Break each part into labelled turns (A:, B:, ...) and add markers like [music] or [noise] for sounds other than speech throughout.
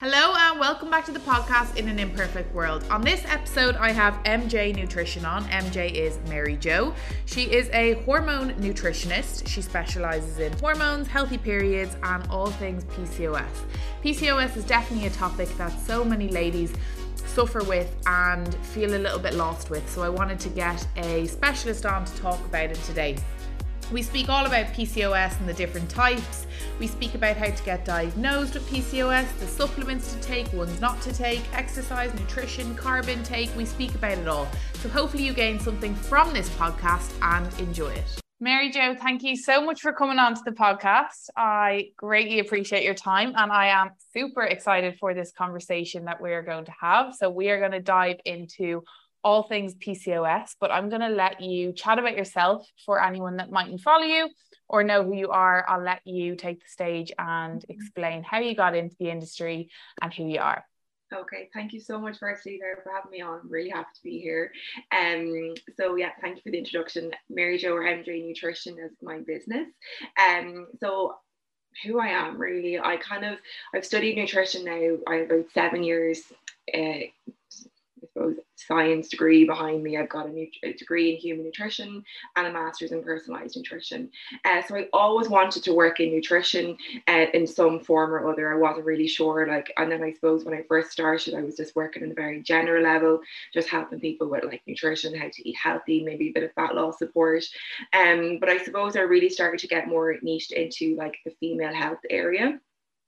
A: Hello and welcome back to the podcast in an imperfect world. On this episode, I have MJ Nutrition on. MJ is Mary Jo. She is a hormone nutritionist. She specializes in hormones, healthy periods, and all things PCOS. PCOS is definitely a topic that so many ladies suffer with and feel a little bit lost with. So I wanted to get a specialist on to talk about it today. We speak all about PCOS and the different types. We speak about how to get diagnosed with PCOS, the supplements to take, ones not to take, exercise, nutrition, carb intake. We speak about it all. So hopefully you gain something from this podcast and enjoy it. Mary Jo, thank you so much for coming on to the podcast. I greatly appreciate your time and I am super excited for this conversation that we are going to have. So, we are going to dive into all things PCOS, but I'm going to let you chat about yourself for anyone that mightn't follow you or know who you are. I'll let you take the stage and mm-hmm. explain how you got into the industry and who you are.
B: Okay, thank you so much, firstly, there for having me on. I'm really happy to be here. Um, so yeah, thank you for the introduction. Mary Jo or MJ Nutrition is my business. Um, so who I am really, I kind of I've studied nutrition now. I about seven years uh, I suppose, science degree behind me. I've got a, a, degree in human nutrition and a master's in personalized nutrition. Uh, so I always wanted to work in nutrition uh, in some form or other. I wasn't really sure. Like, and then I suppose when I first started, I was just working in a very general level, just helping people with like nutrition, how to eat healthy, maybe a bit of fat loss support. Um, but I suppose I really started to get more niched into like the female health area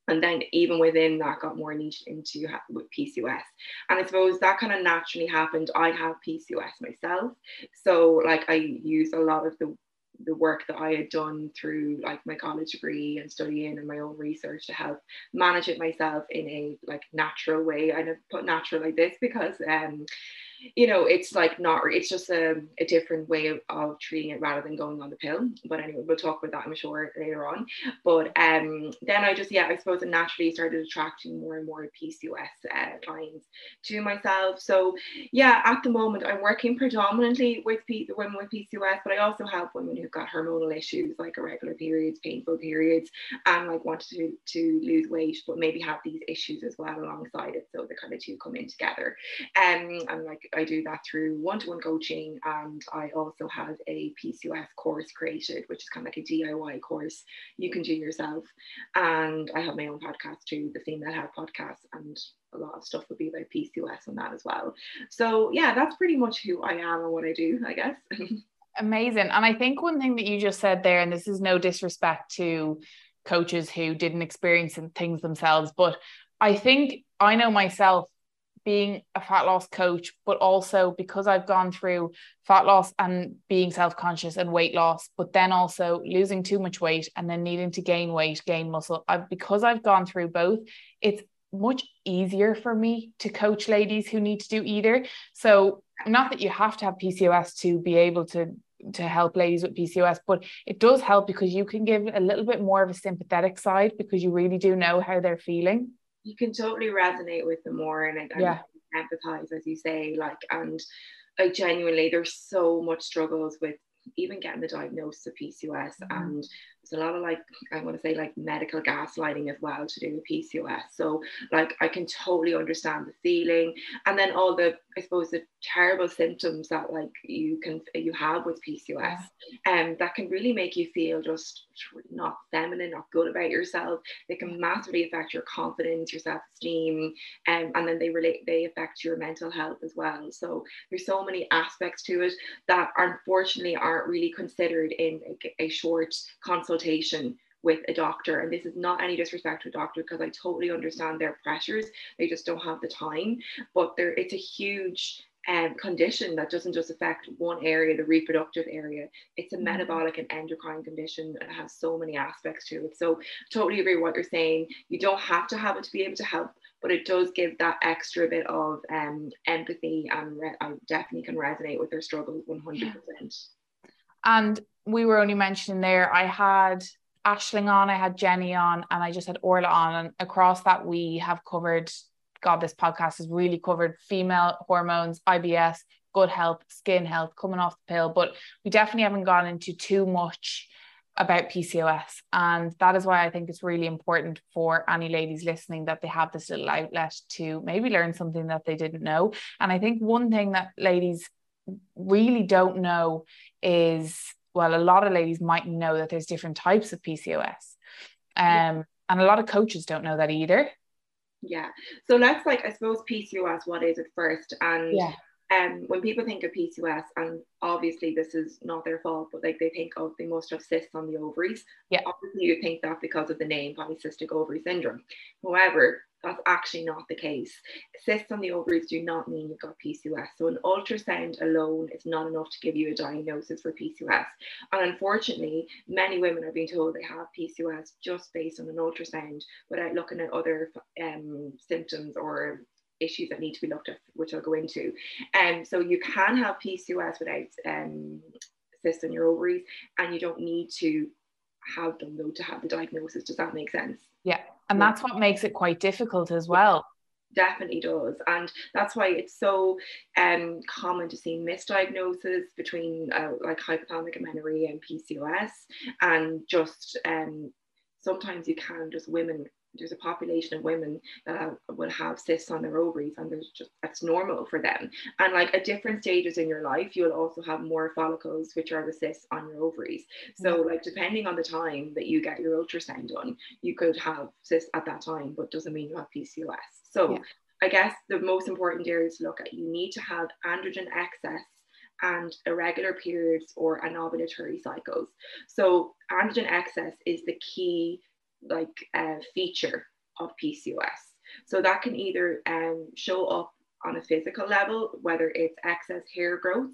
B: and then even within that got more niche into with PCOS. And I suppose that kind of naturally happened. I have PCOS myself. So like I use a lot of the the work that I had done through like my college degree and studying and my own research to help manage it myself in a like natural way. I put natural like this because um you know, it's like not, it's just a, a different way of, of, treating it rather than going on the pill. But anyway, we'll talk about that, I'm sure, later on. But um, then I just, yeah, I suppose it naturally started attracting more and more PCOS uh, clients to myself. So yeah, at the moment, I'm working predominantly with P- women with PCOS, but I also help women who've got hormonal issues like irregular periods, painful periods, and like wanted to, to lose weight, but maybe have these issues as well alongside it. So the kind of two come in together. Um, and like I do that through one-to-one coaching and I also have a PCOS course created, which is kind of like a DIY course you can do yourself. And I have my own podcast too, the Female Health Podcast, and a lot of stuff will be about PCOS on that as well. So yeah, that's pretty much who I am and what I do, I guess. [laughs]
A: Amazing. And I think one thing that you just said there, and this is no disrespect to coaches who didn't experience things themselves, but I think I know myself being a fat loss coach, but also because I've gone through fat loss and being self conscious and weight loss, but then also losing too much weight and then needing to gain weight, gain muscle. I've, because I've gone through both, it's much easier for me to coach ladies who need to do either. So, not that you have to have PCOS to be able to to help ladies with PCOS, but it does help because you can give a little bit more of a sympathetic side because you really do know how they're feeling
B: you can totally resonate with them more and, and yeah. empathize as you say like and like genuinely there's so much struggles with even getting the diagnosis of PCOS mm-hmm. and there's a lot of like I want to say like medical gaslighting as well to do with PCOS. So like I can totally understand the feeling and then all the I suppose the terrible symptoms that like you can you have with PCOS and um, that can really make you feel just not feminine, not good about yourself. They can massively affect your confidence, your self-esteem, um, and then they relate they affect your mental health as well. So there's so many aspects to it that unfortunately aren't really considered in a, a short consult consultation with a doctor. And this is not any disrespect to a doctor because I totally understand their pressures. They just don't have the time. But there it's a huge um, condition that doesn't just affect one area, the reproductive area. It's a mm-hmm. metabolic and endocrine condition and it has so many aspects to it. So totally agree with what you're saying. You don't have to have it to be able to help, but it does give that extra bit of um, empathy and re- I definitely can resonate with their struggles 100%. Yeah.
A: And we were only mentioning there, I had Ashling on, I had Jenny on, and I just had Orla on. And across that, we have covered, God, this podcast has really covered female hormones, IBS, good health, skin health, coming off the pill. But we definitely haven't gone into too much about PCOS. And that is why I think it's really important for any ladies listening that they have this little outlet to maybe learn something that they didn't know. And I think one thing that ladies really don't know is well, a lot of ladies might know that there's different types of PCOS. Um, yeah. And a lot of coaches don't know that either.
B: Yeah. So let's like, I suppose PCOS, what is it first? And yeah um, when people think of PCOS, and obviously this is not their fault, but like they think, oh, they must have cysts on the ovaries.
A: Yeah.
B: Obviously, you think that because of the name polycystic ovary syndrome. However, that's actually not the case. Cysts on the ovaries do not mean you've got PCOS. So an ultrasound alone is not enough to give you a diagnosis for PCOS. And unfortunately, many women are being told they have PCOS just based on an ultrasound without looking at other um, symptoms or issues that need to be looked at, which I'll go into. And um, so you can have PCOS without um, cysts in your ovaries, and you don't need to have them though to have the diagnosis. Does that make sense?
A: Yeah, and that's what makes it quite difficult as well.
B: Definitely does, and that's why it's so um, common to see misdiagnosis between uh, like hypothalamic amenorrhea and PCOS, and just um, sometimes you can just women there's a population of women that will have cysts on their ovaries and there's just that's normal for them and like at different stages in your life you'll also have more follicles which are the cysts on your ovaries so mm-hmm. like depending on the time that you get your ultrasound done you could have cysts at that time but doesn't mean you have PCOS so yeah. I guess the most important areas to look at you need to have androgen excess and irregular periods or anovulatory cycles. So androgen excess is the key like uh, feature of PCOS. So that can either um, show up on a physical level, whether it's excess hair growth,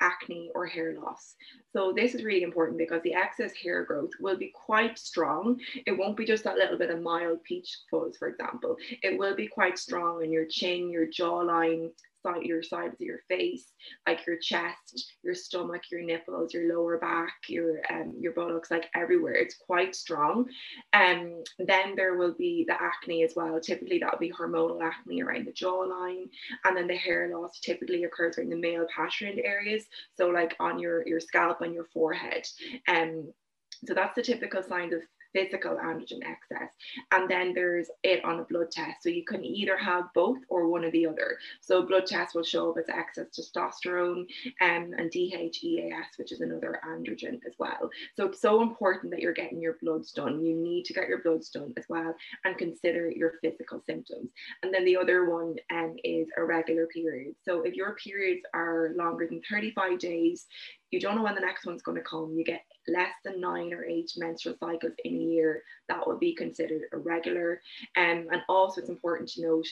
B: acne, or hair loss. So this is really important because the excess hair growth will be quite strong. It won't be just that little bit of mild peach fuzz, for example. It will be quite strong in your chin, your jawline, side your sides of your face, like your chest, your stomach, your nipples, your lower back, your um your buttocks, like everywhere. It's quite strong. Um then there will be the acne as well. Typically that will be hormonal acne around the jawline. And then the hair loss typically occurs in the male patterned areas. So like on your, your scalp and your forehead. Um so that's the typical signs of physical androgen excess. And then there's it on a blood test. So you can either have both or one or the other. So blood test will show up as excess testosterone um, and DHEAS, which is another androgen as well. So it's so important that you're getting your bloods done. You need to get your bloods done as well and consider your physical symptoms. And then the other one um, is irregular periods. So if your periods are longer than 35 days, you don't know when the next one's going to come. You get less than nine or eight menstrual cycles in a year, that would be considered irregular. Um, and also, it's important to note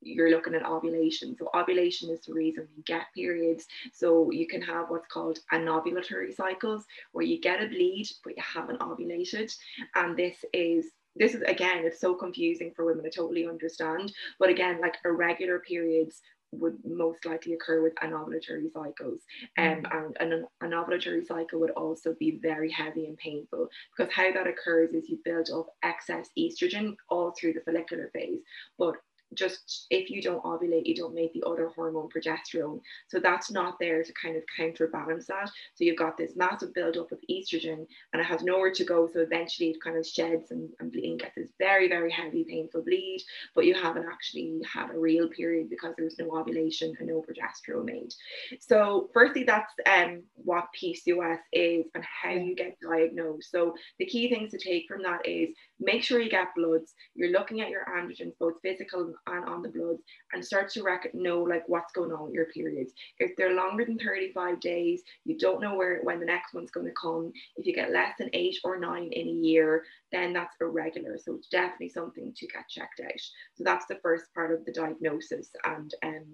B: you're looking at ovulation. So, ovulation is the reason we get periods. So, you can have what's called anovulatory cycles where you get a bleed, but you haven't ovulated. And this is this is again it's so confusing for women to totally understand but again like irregular periods would most likely occur with anovulatory cycles. Um, and an, an ovulatory cycle would also be very heavy and painful because how that occurs is you build up excess estrogen all through the follicular phase. But just if you don't ovulate, you don't make the other hormone progesterone. So that's not there to kind of counterbalance that. So you've got this massive buildup of estrogen and it has nowhere to go. So eventually it kind of sheds and, and bleeding gets this very, very heavy, painful bleed, but you haven't actually had a real period because there's no ovulation and no progesterone made. So firstly, that's um, what PCOS is and how you get diagnosed. So the key things to take from that is make sure you get bloods. You're looking at your androgens, both physical and on the bloods, and start to rec- know like what's going on with your periods. If they're longer than 35 days, you don't know where when the next one's going to come. If you get less than eight or nine in a year, then that's irregular. So it's definitely something to get checked out. So that's the first part of the diagnosis and um,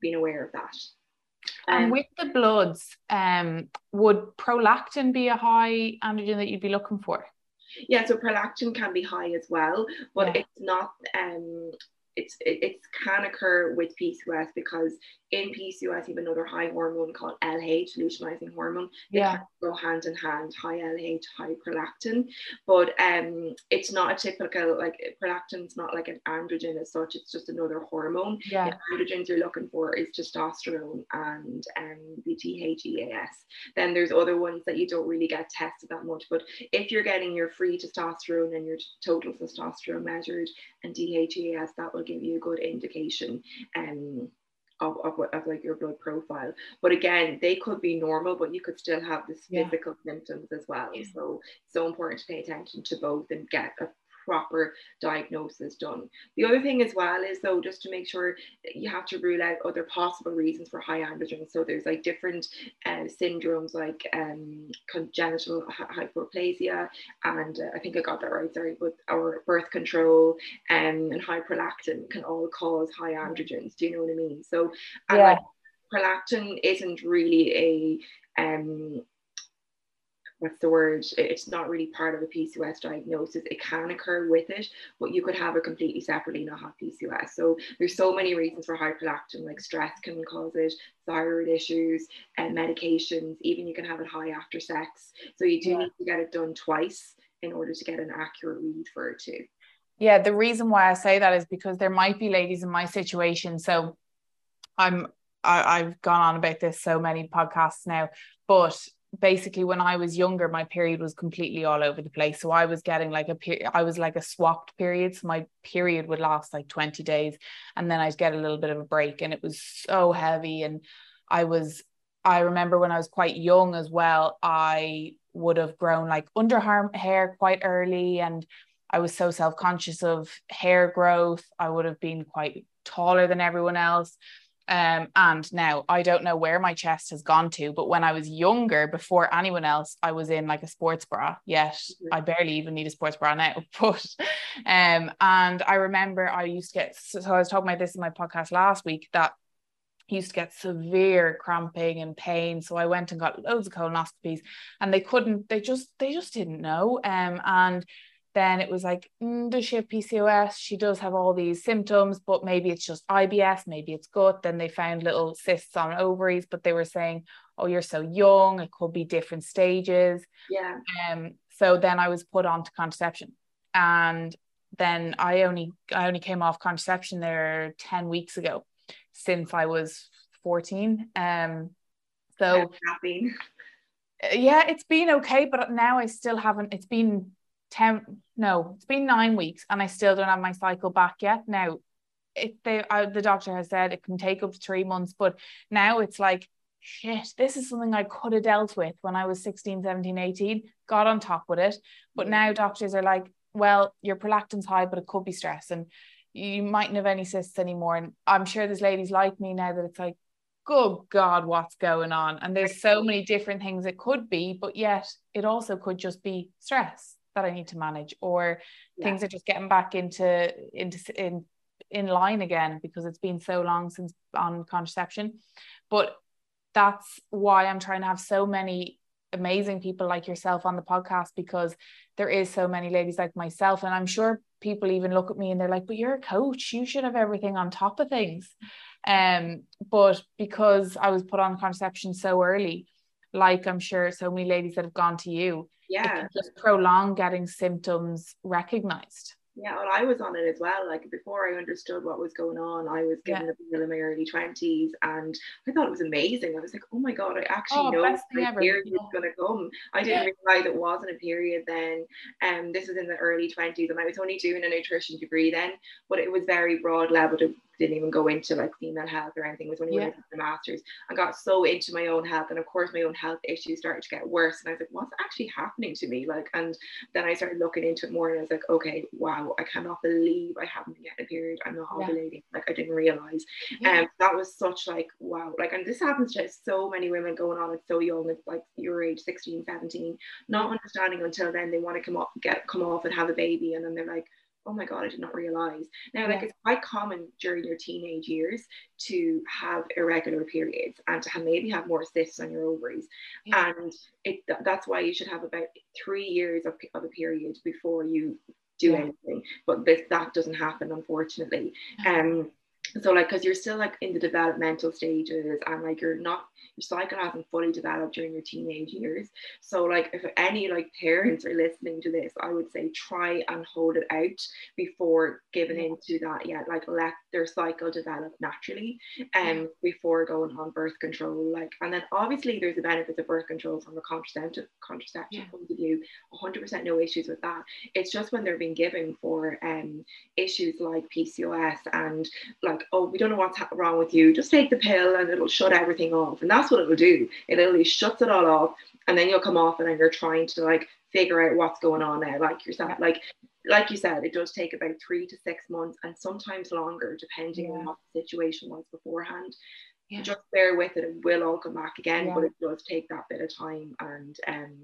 B: being aware of that.
A: And um, with the bloods, um, would prolactin be a high androgen that you'd be looking for?
B: Yeah, so prolactin can be high as well, but yeah. it's not um it's it, it can occur with PCOS because in PCOS you have another high hormone called LH, luteinizing hormone. They
A: Yeah.
B: go hand in hand, high LH, high prolactin. But um, it's not a typical like prolactin's not like an androgen as such. It's just another hormone.
A: Yeah.
B: The androgens you're looking for is testosterone and um, the DHEAS. Then there's other ones that you don't really get tested that much. But if you're getting your free testosterone and your total testosterone measured and DHEAS, that will give you a good indication. Um, of, of, what, of like your blood profile but again they could be normal but you could still have this
A: Yeah.
B: physical symptoms as well so so important to pay attention to both and get a proper diagnosis done. The other thing as well is though just to make sure you have to rule out other possible reasons for high androgen so there's like different uh, syndromes like um, congenital hy- hyperplasia and uh, i think i got that right sorry but our birth control um, and high prolactin can all cause high androgens. Do you know what i mean? So and
A: Yeah.
B: like prolactin isn't really a um what's the word it's not really part of a pcos diagnosis it can occur with it but you could have it completely separately not have pcos so there's so many reasons for high prolactin like stress can cause it thyroid issues and medications even you can have it high after sex so you do
A: Yeah.
B: need to get it done twice in order to get an accurate read for it too
A: Yeah, the reason why I say that is because there might be ladies in my situation. So I'm I, I've gone on about this so many podcasts now, but basically when I was younger, my period was completely all over the place. So I was getting like a period, I was like a swapped period. So my period would last like 20 days and then I'd get a little bit of a break and it was so heavy. And I was I remember when I was quite young as well, I would have grown like underarm hair quite early and I was so self-conscious of hair growth. I would have been quite taller than everyone else. Um, and now I don't know where my chest has gone to, but when I was younger, before anyone else, I was in like a sports bra. Yet I barely even need a sports bra now. [laughs] But um, and I remember I used to get so I was talking about this in my podcast last week that used to get severe cramping and pain. So I went and got loads of colonoscopies and they couldn't, they just they just didn't know. Um and then it was like, mm, does she have PCOS? She does have all these symptoms, but maybe it's just IBS, maybe it's gut. Then they found little cysts on ovaries, but they were saying, oh, you're so young, it could be different stages.
B: yeah
A: Um, so then I was put on to contraception. And then I only I only came off contraception there 10 weeks ago since I was 14. Um so
B: happy
A: yeah, it's been okay, but now I still haven't. It's been 10, no, it's been nine weeks and I still don't have my cycle back yet. Now, if they, uh, the doctor has said it can take up to three months, but now it's like, shit, this is something I could have dealt with when I was 16, 17, 18, got on top with it. But now doctors are like, well, your prolactin's high, but it could be stress and you mightn't have any cysts anymore. And I'm sure there's ladies like me now that it's like, good God, what's going on? And there's so many different things it could be, but yet it also could just be stress that I need to manage, or
B: Yeah.
A: things are just getting back into into in in line again because it's been so long since on contraception. But that's why I'm trying to have so many amazing people like yourself on the podcast because there is so many ladies like myself and I'm sure people even look at me and they're like but you're a coach you should have everything on top of things um but because I was put on contraception so early like I'm sure so many ladies that have gone to you
B: yeah
A: just prolong getting symptoms recognized
B: Yeah, well, I was on it as well. Like before I understood what was going on, I was getting
A: Yeah.
B: pill in my early twenties, and I thought it was amazing. I was like, "Oh my god, I actually
A: Oh,
B: know my
A: ever."
B: period is going to come." I didn't realize it wasn't a period then. Um, this was in the early twenties, and I was only doing a nutrition degree then, but it was very broad level. Didn't even go into like female health or anything. It was when
A: Yeah.
B: I did the masters. I got so into my own health, and of course, my own health issues started to get worse. And I was like, "What's actually happening to me?" Like, and then I started looking into it more, and I was like, "Okay, wow, I cannot believe I haven't been getting a period. I'm not
A: Yeah.
B: ovulating. Like, I didn't realize."
A: Yeah.
B: Um, that was such like wow. Like, and this happens to so many women going on it so young. It's like your age, 16, 17, not understanding until then they want to come up, get come off and have a baby, and then they're like. Oh my god, I did not realize. Now, like
A: Yeah.
B: it's quite common during your teenage years to have irregular periods and to have, maybe have more cysts on your ovaries
A: Yeah.
B: and it that's why you should have about three years of, of a period before you do yeah. anything. But this that doesn't happen, unfortunately. Um, so like because you're still like in the developmental stages and like you're not cycle hasn't fully developed during your teenage years. So like if any like parents are listening to this i would say try and hold it out before giving into that yet like let their cycle develop naturally um before going on birth control like and then obviously there's a benefit of birth control from a contraceptive contraception yeah. point of view 100% no issues with that it's just when they're being given for um issues like pcos and like like, oh, we don't know what's wrong with you. Just take the pill and it'll shut everything off. And that's what it'll do. It literally shuts it all off. And then you'll come off and then you're trying to like figure out what's going on now. Like yourself, like like you said, it does take about three to six months and sometimes longer, depending yeah. on what the situation was beforehand. Yeah. Just bear with it, it will all come back again, yeah. but it does take that bit of time. And um,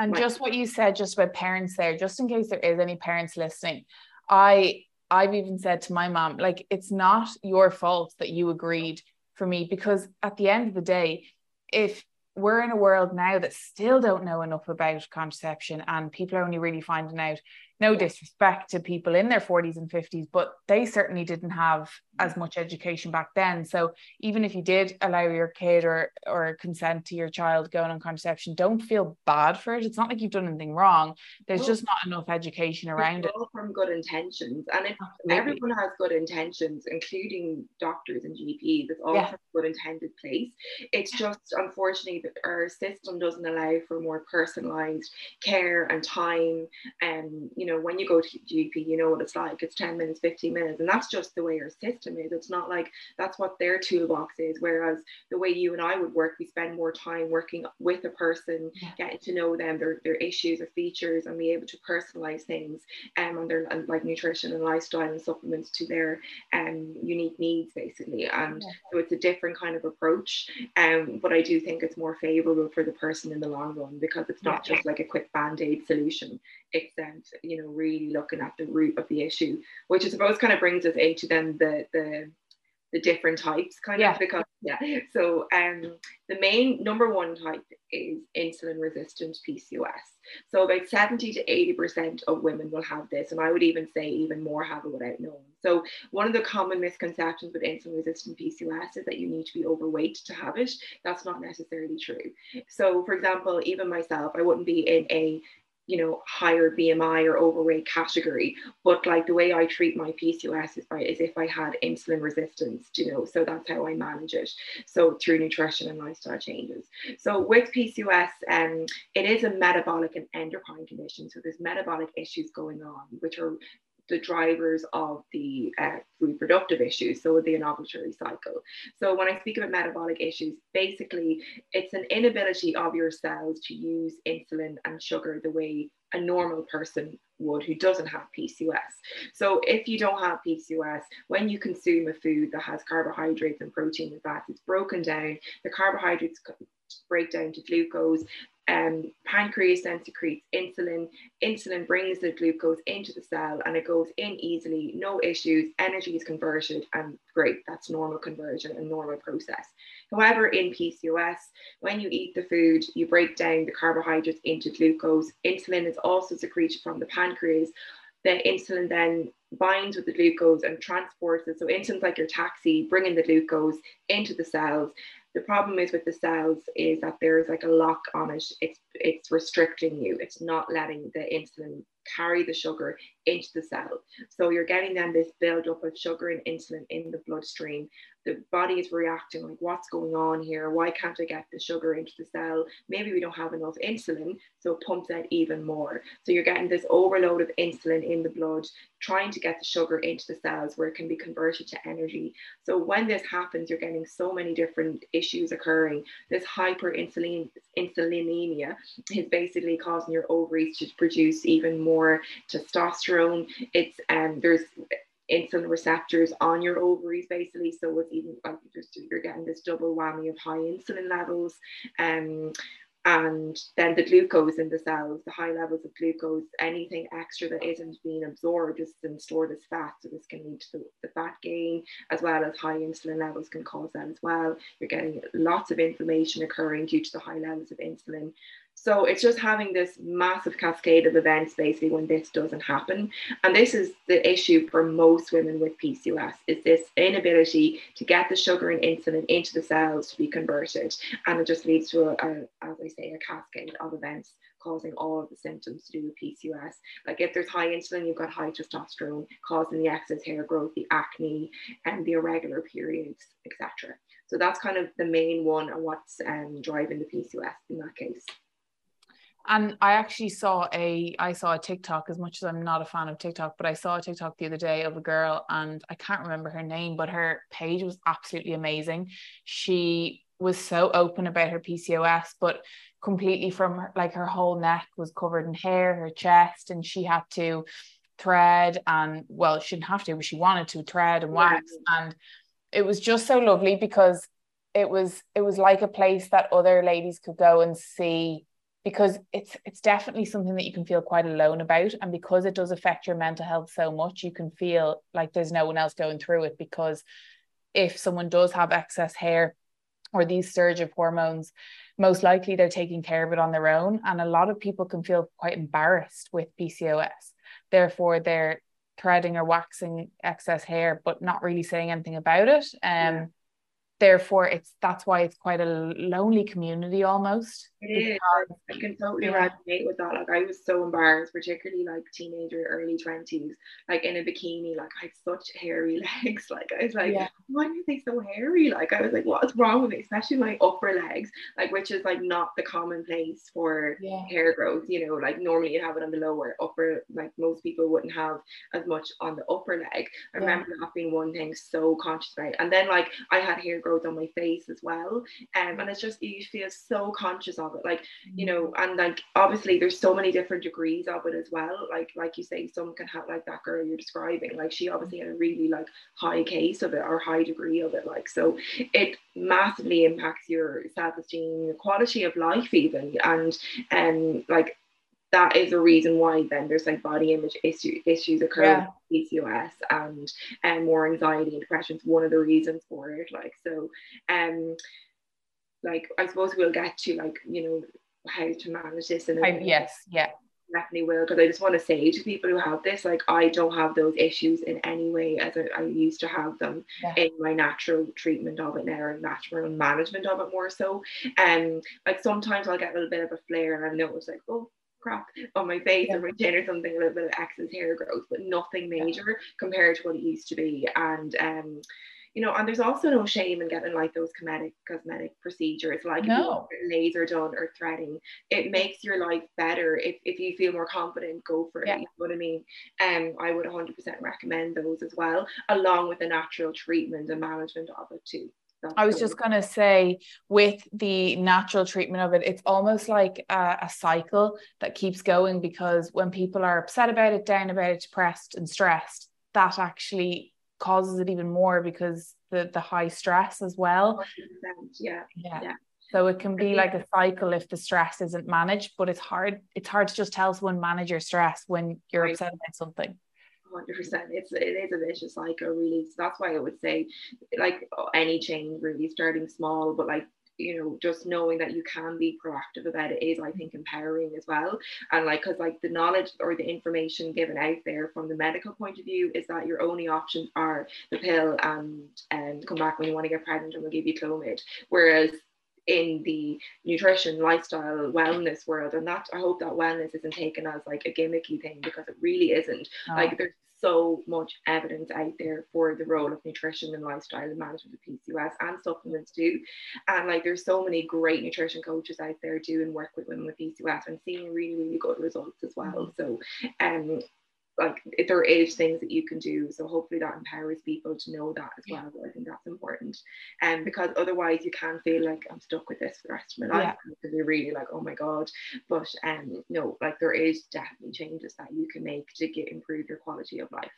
A: and just what you said, just about parents there, just in case there is any parents listening, I I've even said to my mom, like, it's not your fault that you agreed for me because at the end of the day, if we're in a world now that still don't know enough about contraception and people are only really finding out no disrespect to people in their 40s and 50s, but they certainly didn't have as much education back then. So even if you did allow your kid or or consent to your child going on contraception, don't feel bad for it. It's not like you've done anything wrong. There's just not enough education around it.
B: From good intentions, and if Absolutely. everyone has good intentions, including doctors and GPs, it's all yeah. from a good intended place. It's just unfortunately that our system doesn't allow for more personalized care and time, and you know know, when you go to GP, you know what it's like. It's 10 minutes, 15 minutes. And that's just the way our system is. It's not like that's what their toolbox is. Whereas the way you and I would work, we spend more time working with a person, yeah. getting to know them, their, their issues or features, and be able to personalize things um, and their and like nutrition and lifestyle and supplements to their um, unique needs, basically. And yeah. so it's a different kind of approach. Um, but I do think it's more favorable for the person in the long run because it's not yeah. just like a quick band-aid solution. It's um, you know, know really looking at the root of the issue which i suppose kind of brings us into then the the the different types kind yeah. of because yeah. So um the main number one type is insulin resistant pcos so about 70 to 80 percent of women will have this and i would even say even more have it without knowing. So one of the common misconceptions with insulin resistant pcos is that you need to be overweight to have it. That's not necessarily true. So for example even myself i wouldn't be in a you know higher BMI or overweight category. But like the way I treat my PCOS is by is if I had insulin resistance, you know, so that's how I manage it. So through nutrition and lifestyle changes. So with PCOS, um, it is a metabolic and endocrine condition. So there's metabolic issues going on, which are the drivers of the uh, reproductive issues, so the ovulatory cycle. So when I speak about metabolic issues, basically it's an inability of your cells to use insulin and sugar the way a normal person would who doesn't have PCOS. So if you don't have PCOS, when you consume a food that has carbohydrates and protein and fats, it's broken down. The carbohydrates break down to glucose um, pancreas then secretes insulin. Insulin brings the glucose into the cell and it goes in easily, no issues. Energy is converted, and great, that's normal conversion and normal process. However, in PCOS, when you eat the food, you break down the carbohydrates into glucose. Insulin is also secreted from the pancreas. The insulin then binds with the glucose and transports it. So insulin's like your taxi, bringing the glucose into the cells the problem is with the cells is that there's like a lock on it. It's it's restricting you. It's not letting the insulin carry the sugar into the cell. So you're getting then this buildup of sugar and insulin in the bloodstream. The body is reacting like, what's going on here? Why can't I get the sugar into the cell? Maybe we don't have enough insulin, so it pumps out even more. So you're getting this overload of insulin in the blood, trying to get the sugar into the cells where it can be converted to energy. So when this happens, you're getting so many different issues occurring. This hyperinsulin insulinemia is basically causing your ovaries to produce even more testosterone. It's um there's insulin receptors on your ovaries basically so it's even like just you're getting this double whammy of high insulin levels um and then the glucose in the cells, the high levels of glucose, anything extra that isn't being absorbed is then stored as fat. So this can lead to the, the, fat gain, as well as high insulin levels can cause that as well. You're getting lots of inflammation occurring due to the high levels of insulin. So it's just having this massive cascade of events basically when this doesn't happen. And this is the issue for most women with PCOS is this inability to get the sugar and insulin into the cells to be converted. And it just leads to a, a as I say, a cascade of events causing all of the symptoms to do with PCOS. Like if there's high insulin, you've got high testosterone causing the excess hair growth, the acne, and the irregular periods, etc. So that's kind of the main one and what's um, driving the PCOS in that case
A: and I actually saw a I saw a TikTok as much as I'm not a fan of TikTok, but I saw a TikTok the other day of a girl and I can't remember her name, but her page was absolutely amazing. She was so open about her PCOS, but completely from her, like her whole neck was covered in hair, her chest, and she had to thread and well, she didn't have to, but she wanted to thread and wax. Yeah. And it was just so lovely because it was it was like a place that other ladies could go and see because it's it's definitely something that you can feel quite alone about. And because it does affect your mental health so much you can feel like there's no one else going through it. Because if someone does have excess hair or these surge of hormones most likely they're taking care of it on their own. And a lot of people can feel quite embarrassed with PCOS therefore they're threading or waxing excess hair but not really saying anything about it. Um yeah therefore it's that's why it's quite a lonely community almost
B: it is. I can totally yeah. resonate with that like I was so embarrassed particularly like teenager early 20s like in a bikini like I had such hairy [laughs] legs like I was like yeah. why are they so hairy like I was like what's wrong with me especially my upper legs like which is like not the common place for yeah. hair growth you know like normally you have it on the lower upper like most people wouldn't have as much on the upper leg I remember that being one thing so conscious about and then like I had hair growth growth on my face as well. Um, and it's just you feel so conscious of it, like you know, and like obviously there's so many different degrees of it as well. Like like you say, some can have like that girl you're describing, like she obviously had a really like high case of it or high degree of it. Like so it massively impacts your self-esteem, your quality of life even and um like that is a reason why then there's like body image issue, issues occur yeah. with PCOS and and more anxiety and depression is one of the reasons for it. Like so, um, like I suppose we'll get to like you know how to manage this and
A: yes, yeah.
B: Definitely will because I just want to say to people who have this, like I don't have those issues in any way as I, I used to have them yeah. in my natural treatment of it now and natural management of it more so. And um, like sometimes I'll get a little bit of a flare and I know it's like, oh, crap on my face yeah. or my chin or something, a little bit of excess hair growth, but nothing major yeah. compared to what it used to be. And um, you know, and there's also no shame in getting like those cosmetic cosmetic procedures, like no. laser done or threading. It makes your life better if, if you feel more confident, go for it. Yeah. You know what I mean? Um, I would 100% recommend those as well, along with the natural treatment and management of it too.
A: I was just going to say, with the natural treatment of it, it's almost like a, a, cycle that keeps going because when people are upset about it, down about it, depressed, and stressed, that actually causes it even more because the the high stress as well.
B: Yeah.
A: yeah. Yeah. So it can be like a cycle if the stress isn't managed, but it's hard. It's hard to just tell someone manage your stress when you're right. upset about something.
B: 100% it's it is a vicious cycle really. So that's why i would say like any change really starting small but like you know just knowing that you can be proactive about it is i think empowering as well. And like because like the knowledge or the information given out there from the medical point of view is that your only options are the pill and and um, come back when you want to get pregnant and we'll give you clomid. Whereas in the nutrition, lifestyle, wellness world. And that I hope that wellness isn't taken as like a gimmicky thing because it really isn't. Oh. Like there's so much evidence out there for the role of nutrition and lifestyle and management of PCOS and supplements too. And like there's so many great nutrition coaches out there doing work with women with PCOS and seeing really, really good results as well. So um like there there is things that you can do. So hopefully that empowers people to know that as well. I think that's important. And um, because otherwise you can feel like i'm stuck with this for the rest of my life. Yeah. because you're really like oh my god. But um no like there is definitely changes that you can make to get improve your quality of life.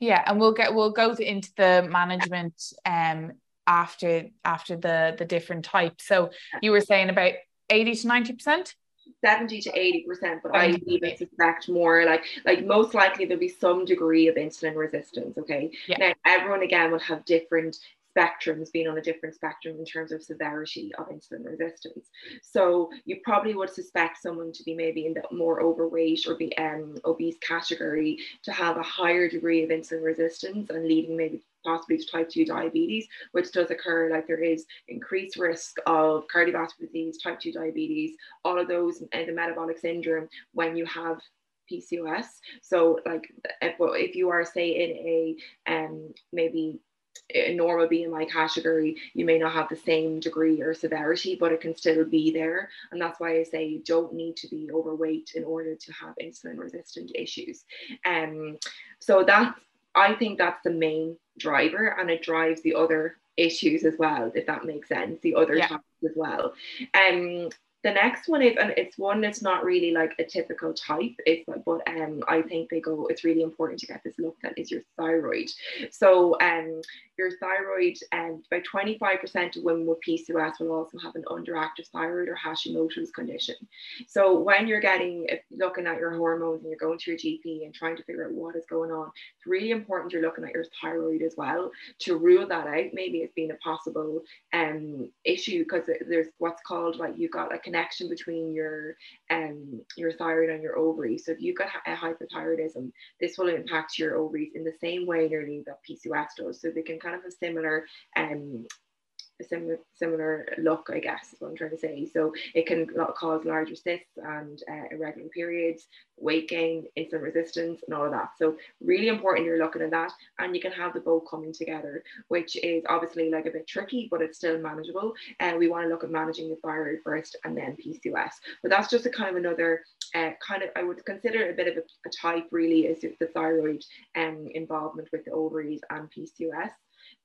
A: Yeah and we'll get we'll go into the management um after after the the different types. So you were saying about 80 to 90 percent
B: 70 to 80 percent but i even suspect more like like most likely there'll be some degree of insulin resistance okay yeah. now everyone again will have different spectrums being on a different spectrum in terms of severity of insulin resistance. So you probably would suspect someone to be maybe in the more overweight or be um, obese category to have a higher degree of insulin resistance and leading maybe possibly to type 2 diabetes, which does occur, like there is increased risk of cardiovascular disease, type 2 diabetes, all of those, and the metabolic syndrome when you have PCOS. So, like, if, if you are, say, in a um, maybe a normal BMI category, you may not have the same degree or severity, but it can still be there. And that's why I say you don't need to be overweight in order to have insulin resistant issues. Um, so that I think that's the main driver, and it drives the other issues as well, if that makes sense, the other yeah. topics as well. Um, the next one is, and it's one that's not really like a typical type, it's but um, I think they go, it's really important to get this looked at is your thyroid. So um, your thyroid, and um, about 25% of women with PCOS will also have an underactive thyroid or Hashimoto's condition. So when you're getting, looking at your hormones and you're going to your GP and trying to figure out what is going on, it's really important you're looking at your thyroid as well to rule that out, maybe as being a possible um, issue because there's what's called like you've got a connection between your um your thyroid and your ovaries. So if you've got a hypothyroidism, this will impact your ovaries in the same way nearly that PCOS does. So they can kind of have similar um a similar similar look, I guess, is what I'm trying to say. So it can cause larger cysts and uh, irregular periods, weight gain, insulin resistance, and all of that. So really important you're looking at that, and you can have the both coming together, which is obviously like a bit tricky, but it's still manageable. And uh, we want to look at managing the thyroid first, and then PCOS. But that's just a kind of another uh, kind of I would consider a bit of a, a type really is the thyroid um, involvement with the ovaries and PCOS.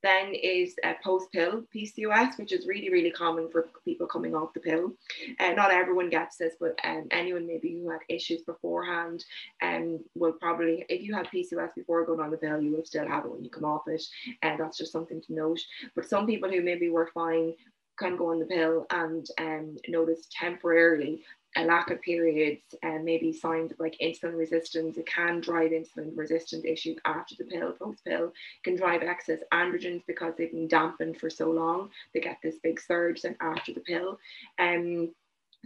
B: Then is a post pill PCOS, which is really, really common for people coming off the pill. And uh, not everyone gets this, but um, anyone maybe who had issues beforehand um, will probably, if you had PCOS before going on the pill, you will still have it when you come off it. And uh, that's just something to note. But some people who maybe were fine can go on the pill and um, notice temporarily a lack of periods and maybe signs of like insulin resistance. It can drive insulin resistant issues after the pill, post pill, can drive excess androgens because they've been dampened for so long. They get this big surge then after the pill. Um,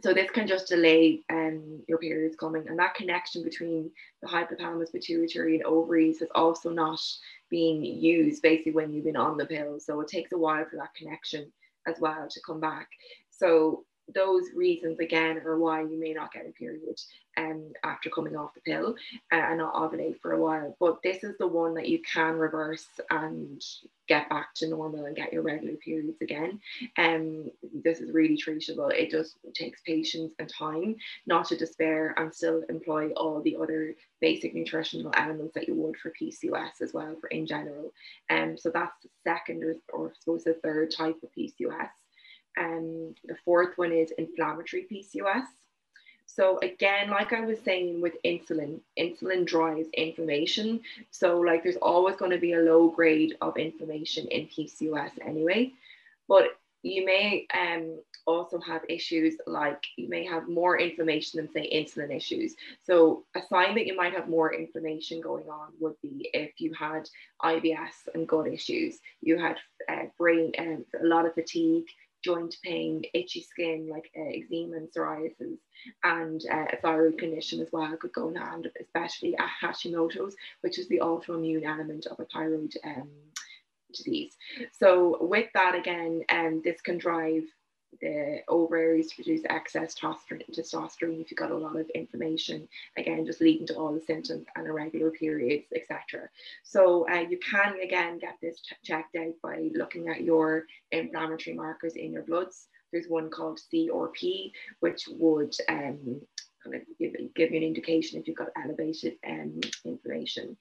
B: so this can just delay um, your periods coming and that connection between the hypothalamus pituitary and ovaries has also not been used basically when you've been on the pill so it takes a while for that connection as well to come back so those reasons again are why you may not get a period um, after coming off the pill uh, and not ovulate for a while. But this is the one that you can reverse and get back to normal and get your regular periods again. And um, this is really treatable. It just takes patience and time, not to despair, and still employ all the other basic nutritional elements that you would for PCOS as well, for in general. And um, so that's the second or, or I suppose the third type of PCOS. And the fourth one is inflammatory PCOS. So again, like I was saying with insulin, insulin drives inflammation. So like there's always going to be a low grade of inflammation in PCOS anyway. But you may um, also have issues like you may have more inflammation than say insulin issues. So a sign that you might have more inflammation going on would be if you had IBS and gut issues, you had uh, brain and um, a lot of fatigue, joint pain, itchy skin like uh, eczema and psoriasis, and uh, a thyroid condition as well could go in hand, especially a Hashimoto's, which is the autoimmune element of a thyroid um, disease. So with that again, um, this can drive the ovaries produce excess testosterone if you've got a lot of inflammation, again, just leading to all the symptoms and irregular periods, etc. So uh, you can, again, get this checked out by looking at your inflammatory markers in your bloods. There's one called CRP, which would um, kind of give, give you an indication if you've got elevated um, inflammation.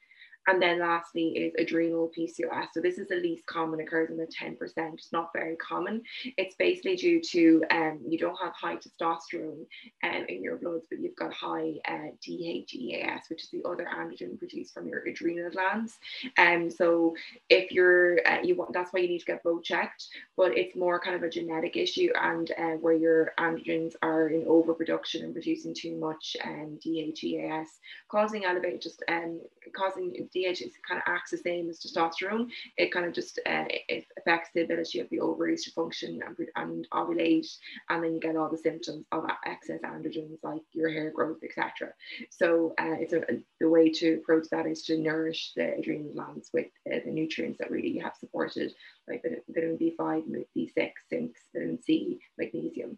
B: And then lastly is adrenal PCOS. So this is the least common, occurs in the 10%. It's not very common. It's basically due to um, you don't have high testosterone um, in your bloods, but you've got high uh, DHEAS, which is the other androgen produced from your adrenal glands. And um, so if you're, uh, you want, that's why you need to get both checked, but it's more kind of a genetic issue and uh, where your androgens are in overproduction and producing too much um, DHEAS, causing elevated, just um, causing DHEA kind of acts the same as testosterone. It kind of just uh, it affects the ability of the ovaries to function and, and ovulate, and then you get all the symptoms of excess androgens like your hair growth, etc. So uh, it's a, the way to approach that is to nourish the adrenal glands with uh, the nutrients that really have supported, like vitamin B5, B6, zinc, vitamin C, magnesium,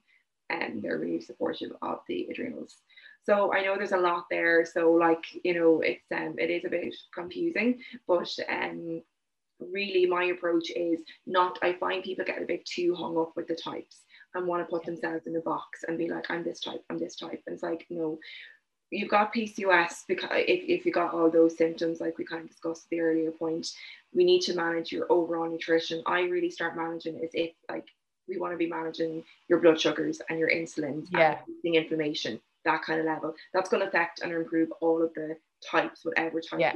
B: and they're really supportive of the adrenals. So I know there's a lot there. So like you know, it's um, it is a bit confusing, but um, really my approach is not. I find people get a bit too hung up with the types and want to put themselves in a box and be like, I'm this type, I'm this type. And it's like, no, you've got PCOS because if, if you got all those symptoms, like we kind of discussed at the earlier point, we need to manage your overall nutrition. I really start managing as if like we want to be managing your blood sugars and your insulin,
A: yeah,
B: and inflammation, that kind of level. That's going to affect and improve all of the types, whatever type
A: yeah.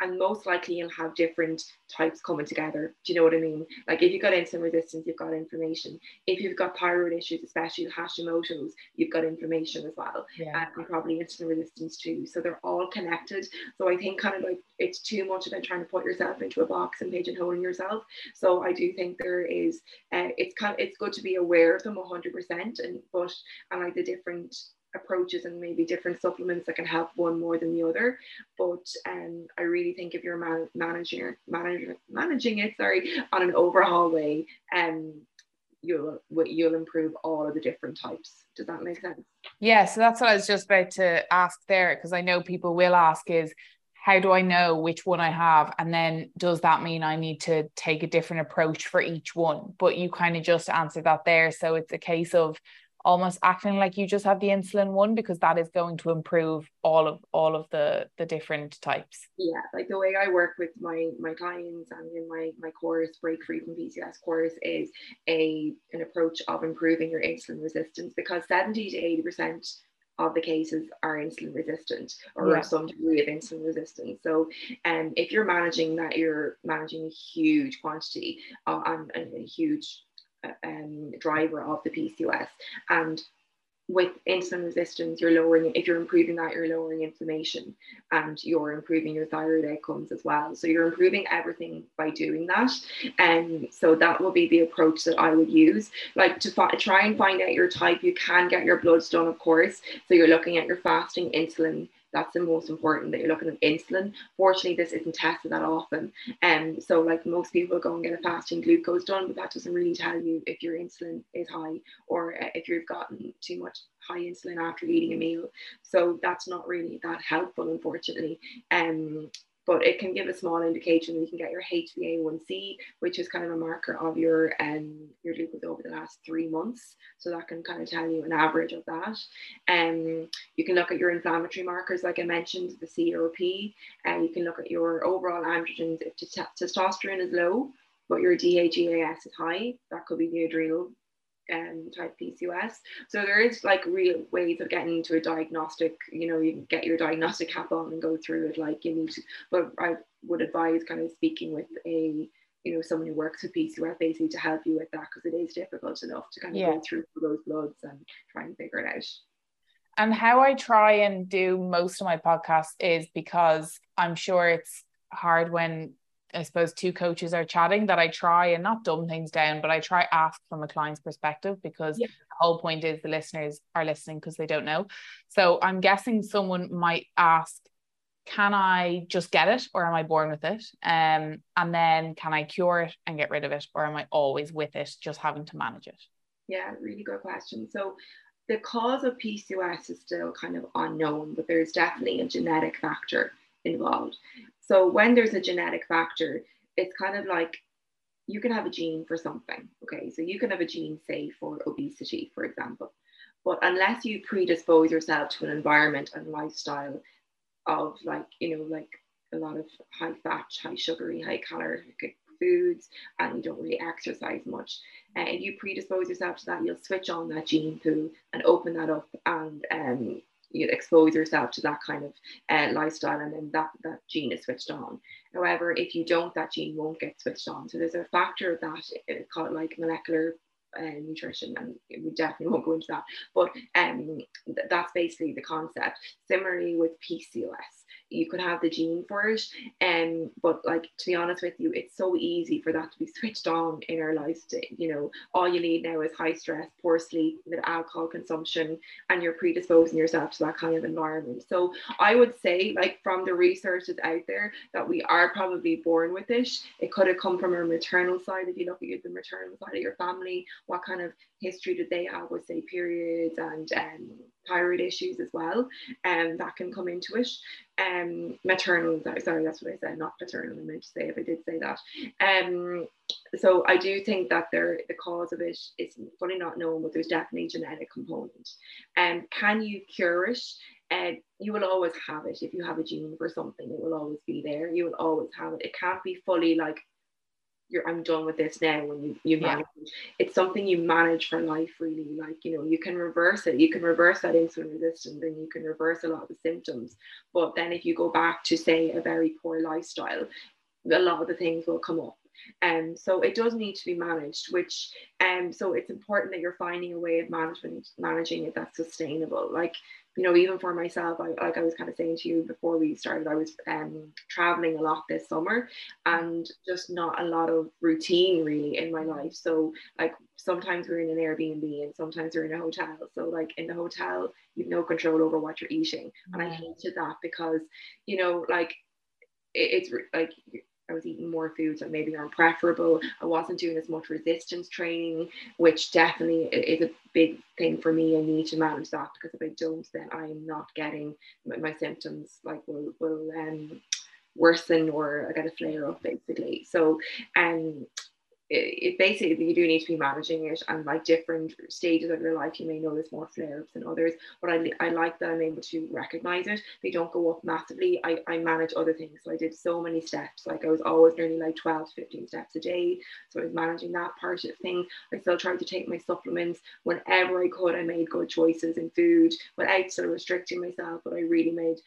B: and most likely you'll have different types coming together. Do you know what I mean? Like if you've got insulin resistance, you've got inflammation. If you've got thyroid issues, especially Hashimoto's, you've got inflammation as well,
A: yeah.
B: and probably insulin resistance too. So they're all connected. So I think kind of like it's too much about trying to put yourself into a box and pigeonholing yourself. So I do think there is, uh, it's kind of it's good to be aware of them 100%, and but and like the different approaches and maybe different supplements that can help one more than the other. But um, I really think if you're man- managing managing managing it, sorry, on an overhaul way, um, you'll you'll improve all of the different types. Does that make sense?
A: Yeah, so that's what I was just about to ask there because I know people will ask is how do I know which one I have? And then does that mean I need to take a different approach for each one? But you kind of just answered that there. So it's a case of almost acting like you just have the insulin one because that is going to improve all of all of the the different types
B: yeah like the way i work with my my clients and in my my course break free from pcos course is a an approach of improving your insulin resistance because 70 to 80 percent of the cases are insulin resistant or yeah. some degree of insulin resistance. So, um, if you're managing that, you're managing a huge quantity uh, and, and a huge um, driver of the PCOS. And with insulin resistance, you're lowering, if you're improving that, you're lowering inflammation and you're improving your thyroid outcomes as well. So you're improving everything by doing that. And so that will be the approach that I would use. Like to fi- try and find out your type, you can get your bloods done, of course. So you're looking at your fasting insulin that's the most important that you're looking at insulin. Fortunately, this isn't tested that often. And um, so like most people go and get a fasting glucose done, but that doesn't really tell you if your insulin is high or uh, if you've gotten too much high insulin after eating a meal. So that's not really that helpful, unfortunately. Um, but it can give a small indication. You can get your HbA1c, which is kind of a marker of your um your glucose over the last three months. So that can kind of tell you an average of that. Um, you can look at your inflammatory markers, like I mentioned, the CRP, and you can look at your overall androgens. If testosterone is low, but your DHEAS is high, that could be the adrenal um, type PCOS. So there is like real ways of getting to a diagnostic, you know, you get your diagnostic cap on and go through it like you need to, but I would advise kind of speaking with a, you know, someone who works with PCOS basically to help you with that because it is difficult enough to kind of yeah. go through those bloods and try and figure it out.
A: And how I try and do most of my podcasts is because I'm sure it's hard when I suppose two coaches are chatting that I try and not dumb things down, but I try ask from a client's perspective because yeah. the whole point is the listeners are listening because they don't know. So I'm guessing someone might ask, can I just get it or am I born with it? Um, and then can I cure it and get rid of it or am I always with it, just having to manage it?
B: Yeah, really good question. So the cause of PCOS is still kind of unknown, but there's definitely a genetic factor involved. So when there's a genetic factor, it's kind of like you can have a gene for something. Okay, so you can have a gene, say, for obesity, for example. But unless you predispose yourself to an environment and lifestyle of like, you know, like a lot of high fat, high sugary, high caloric foods, and you don't really exercise much, and uh, you predispose yourself to that, you'll switch on that gene pool and open that up and um, you expose yourself to that kind of uh, lifestyle and then that, that gene is switched on. However, if you don't, that gene won't get switched on. So there's a factor that uh, called like molecular uh, nutrition and we definitely won't go into that but um th- that's basically the concept similarly with pcos you could have the gene for it. And um, but like to be honest with you it's so easy for that to be [laughs] switched on in our lives you know all you need now is high stress poor sleep with alcohol consumption and you're predisposing yourself to that kind of environment. So i would say like from the research that's out there that we are probably born with it. It could have come from our maternal side if you look at the maternal side of your family what kind of history did they have with say periods and um, thyroid issues as well and um, that can come into it. Um maternal sorry that's what I said not paternal I meant to say if I did say that. Um so I do think that there the cause of it is fully not known but there's definitely genetic component. And um, can you cure it? And you will always have it. If you have a gene for something it will always be there. You will always have it. It can't be fully like you're I'm done with this now when you you manage. Yeah. it's something you manage for life really. Like you know you can reverse it. You can reverse that insulin resistance and you can reverse a lot of the symptoms. But then if you go back to say a very poor lifestyle a lot of the things will come up um, so it does need to be managed which um so it's important that you're finding a way of management managing it that's sustainable like you know, even for myself, I, like I was kind of saying to you before we started, I was um, traveling a lot this summer and just not a lot of routine really in my life. So, like, sometimes we're in an Airbnb and sometimes we're in a hotel. So, like, in the hotel, you've no control over what you're eating. And I hated that because, you know, like, it, it's like I was eating more foods that maybe aren't preferable. I wasn't doing as much resistance training, which definitely is a big thing for me. I need to manage that because if I don't, then I'm not getting my symptoms like will will um worsen or I get a flare up basically. So um it, basically you do need to be managing it and like different stages of your life. You may notice more flare-ups than others but I, I like that I'm able to recognize it. They don't go up massively. I, I manage other things. So I did so many steps. Like I was always nearly like 12 to 15 steps a day. So I was managing that part of thing I still tried to take my supplements whenever I could. I made good choices in food without sort of restricting myself but I really made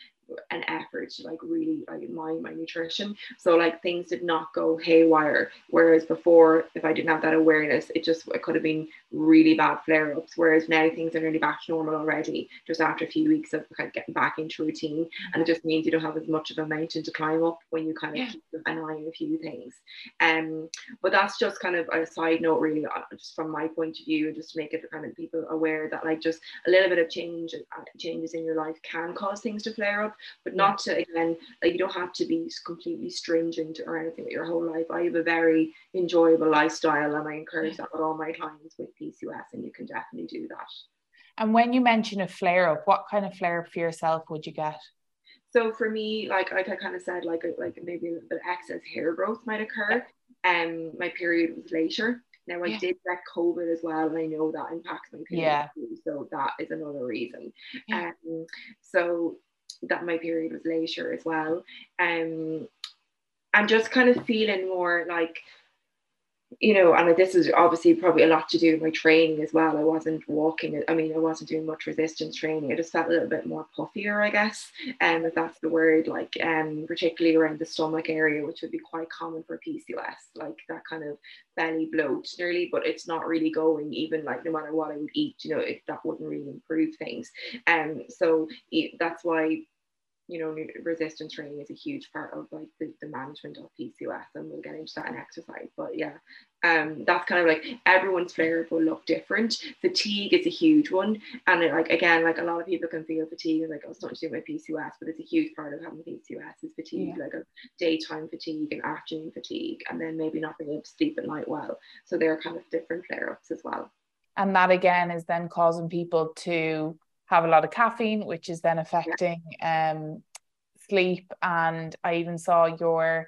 B: an effort to like really like mind my nutrition. So like things did not go haywire. Whereas before, if I didn't have that awareness, it just it could have been really bad flare ups. Whereas now things are nearly back to normal already, just after a few weeks of kind of getting back into routine. And it just means you don't have as much of a mountain to climb up when you kind of yeah. keep an eye on a few things. Um, but that's just kind of a side note, really, uh, just from my point of view, just to make it kind of people aware that like just a little bit of change uh, changes in your life can cause things to flare up but not to again like you don't have to be completely stringent or anything with your whole life i have a very enjoyable lifestyle and i encourage that with all my clients with pcos and you can definitely do that
A: and when you mention a flare up what kind of flare up for yourself would you get
B: so for me like like i kind of said like like maybe a the excess hair growth might occur and um, my period was later now I yeah. did get COVID as well, and I know that impacts my period. Yeah. So that is another reason. Yeah. Um, so that my period was later as well. Um, I'm just kind of feeling more like you know, and this is obviously probably a lot to do with my training as well. I wasn't walking, I mean, I wasn't doing much resistance training. I just felt a little bit more puffier, I guess, and um, if that's the word, like um, particularly around the stomach area, which would be quite common for PCOS, like that kind of belly bloat nearly, but it's not really going, even like no matter what I would eat, you know, it, that wouldn't really improve things. And um, so that's why you know, resistance training is a huge part of like the, the management of PCOS, and we'll get into that in exercise. But yeah, um, that's kind of like everyone's flare up will look different. Fatigue is a huge one, and it, like again, like a lot of people can feel fatigue, like oh, it's not to do with PCOS, but it's a huge part of having PCOS is fatigue, yeah. like a daytime fatigue and afternoon fatigue, and then maybe not being able to sleep at night well. So they're kind of different flare ups as well.
A: And that again is then causing people to have a lot of caffeine, which is then affecting um, sleep. And I even saw your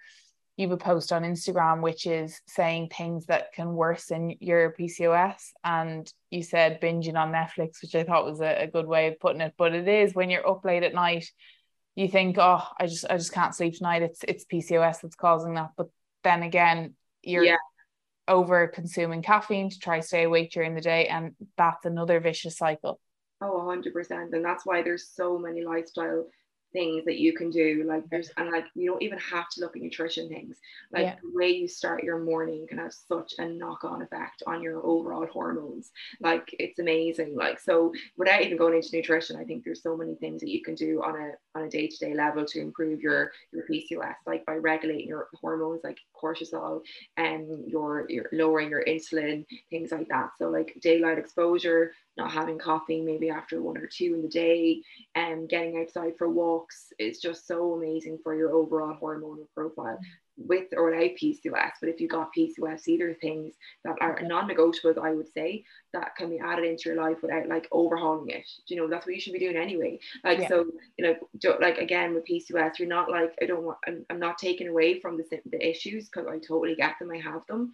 A: you have a post on Instagram which is saying things that can worsen your PCOS. And you said binging on Netflix, which I thought was a, a good way of putting it. But it is when you're up late at night, you think, oh, I just I just can't sleep tonight. It's it's PCOS that's causing that. But then again, you're yeah. over consuming caffeine to try stay awake during the day, and that's another vicious cycle.
B: Oh, 100%. And that's why there's so many lifestyle things that you can do. Like there's and like you don't even have to look at nutrition things. Like yeah. the way you start your morning can have such a knock-on effect on your overall hormones. Like it's amazing. Like so without even going into nutrition i think there's so many things that you can do on a on a day-to-day level to improve your your pcos like by regulating your hormones like cortisol and your you're lowering your insulin things like that. So like daylight exposure not having coffee maybe after one or two in the day and getting outside for walks is just so amazing for your overall hormonal profile with or without PCOS. But if you got PCOS, either are things that are non-negotiables, I would say, that can be added into your life without like overhauling it. You know, that's what you should be doing anyway. Like yeah. so, you know, like again with PCOS, you're not like I don't want. I'm, I'm not taking away from the the issues because I totally get them. I have them,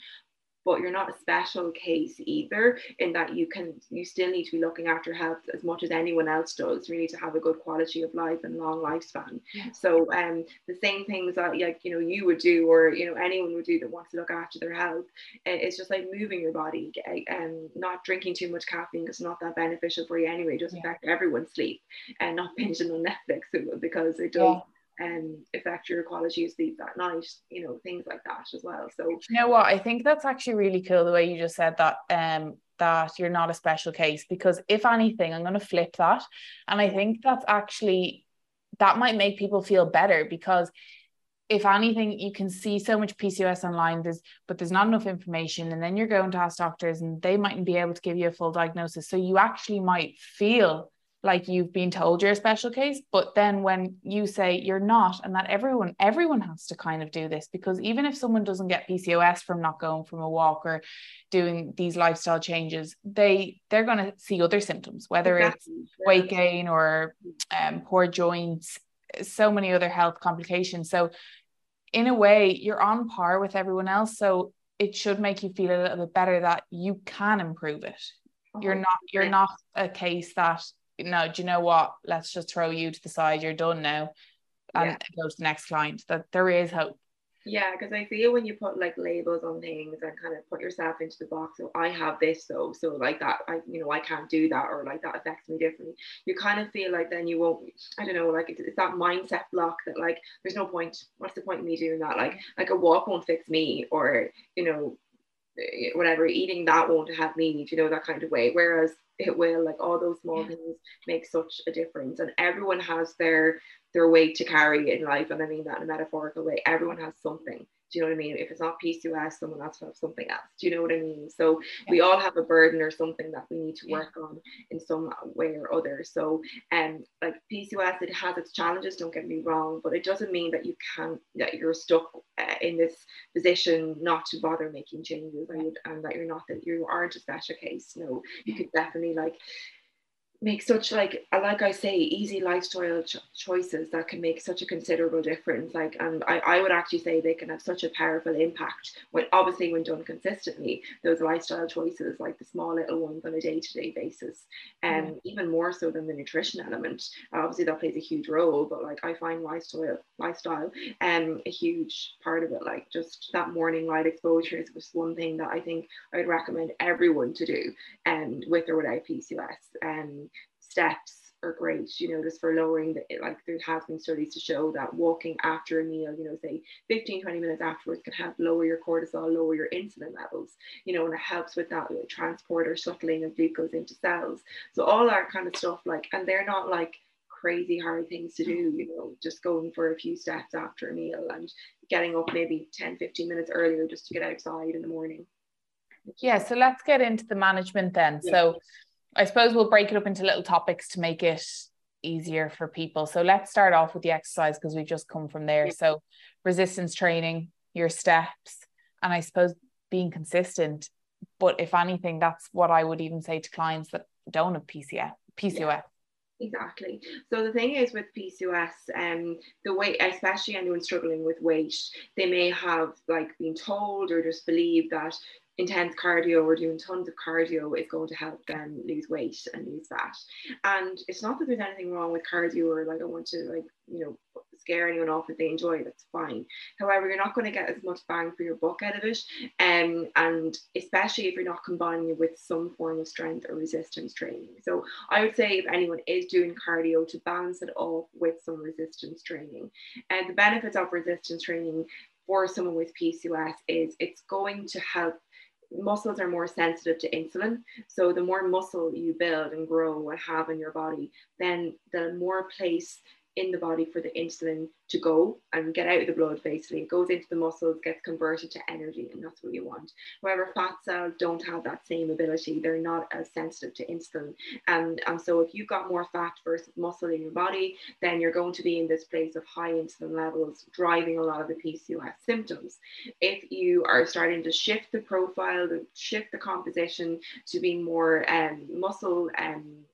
B: but you're not a special case either in that you can you still need to be looking after health as much as anyone else does really to have a good quality of life and long lifespan yeah. so um the same things that like you know you would do or you know anyone would do that wants to look after their health it's just like moving your body and um, not drinking too much caffeine is not that beneficial for you anyway it does yeah. affect everyone's sleep and not [laughs] binging on netflix because it does yeah um, affect your quality of sleep that night, you know, things like that as well. So
A: you know what, I think that's actually really cool the way you just said that. Um, that you're not a special case because if anything, I'm going to flip that, and I think that's actually that might make people feel better because if anything, you can see so much PCOS online, there's but there's not enough information, and then you're going to ask doctors, and they mightn't be able to give you a full diagnosis. So you actually might feel like you've been told you're a special case but then when you say you're not and that everyone everyone has to kind of do this because even if someone doesn't get PCOS from not going from a walk or doing these lifestyle changes they they're going to see other symptoms whether exactly. it's weight gain or um, poor joints so many other health complications. So in a way you're on par with everyone else so it should make you feel a little bit better that you can improve it. You're not you're not a case that no, do you know what? Let's just throw you to the side. You're done now, and yeah. go to the next client. That there is hope.
B: Yeah, because I feel when you put like labels on things and kind of put yourself into the box, so I have this so so like that, I you know I can't do that or like that affects me differently. You kind of feel like then you won't. I don't know, like it's, it's that mindset block that like there's no point. What's the point in me doing that? Like like a walk won't fix me, or you know eh, whatever eating that won't have me you know that kind of way whereas it will like all those small yeah. things make such a difference. And everyone has their their weight to carry in life. And i mean that in a metaphorical way. Everyone has something do you know what I mean? If it's not PCOS, someone else will have something else. Do you know what I mean? So yeah. we all have a burden or something that we need to work yeah. on in some way or other. So um like PCOS, it has its challenges, don't get me wrong, but it doesn't mean that you can't that you're stuck uh, in this position not to bother making changes and, and that you're not that you aren't a special case. No, you could definitely like make such like like I say easy lifestyle ch- choices that can make such a considerable difference. Like and I, I would actually say they can have such a powerful impact when obviously when done consistently those lifestyle choices like the small little ones on a day-to-day basis and um, mm. even more so than the nutrition element. Obviously that plays a huge role but like I find lifestyle lifestyle um a huge part of it. Like just that morning light exposure is just one thing that I think I'd recommend everyone to do and um, with or without PCOS and um, steps are great, you know, just for lowering the, like there has been studies to show that walking after a meal, you know, say 15, 20 minutes afterwards can help lower your cortisol, lower your insulin levels, you know, and it helps with that like, transport or shuttling of glucose into cells. So all that kind of stuff, like, and they're not like crazy hard things to do, mm-hmm. you know, just going for a few steps after a meal and getting up maybe 10, 15 minutes earlier just to get outside in the morning.
A: Yeah, so let's get into the management then. Yeah. So I suppose we'll break it up into little topics to make it easier for people. So let's start off with the exercise because we've just come from there. So resistance training, your steps, and I suppose being consistent. But if anything, that's what I would even say to clients that don't have PCS, PCOS. Yeah.
B: Exactly. So the thing is with PCOS, um, the weight, especially anyone struggling with weight, they may have like been told or just believe that intense cardio or doing tons of cardio is going to help them lose weight and lose fat. And it's not that there's anything wrong with cardio or like I want to like, you know, scare anyone off if they enjoy it, that's fine. However, you're not going to get as much bang for your buck out of it. Um, and especially if you're not combining it with some form of strength or resistance training. So I would say if anyone is doing cardio to balance it off with some resistance training. And the benefits of resistance training for someone with PCOS is it's going to help muscles are more sensitive to insulin. So the more muscle you build and grow and have in your body, then the more place in the body for the insulin to go and get out of the blood basically. It goes into the muscles gets converted to energy and that's what you want. However fat cells don't have that same ability. They're not as sensitive to insulin. And, and so if you've got more fat versus muscle in your body then you're going to be in this place of high insulin levels driving a lot of the pcos symptoms. If you are starting to shift the profile shift the composition to be more um, muscle um,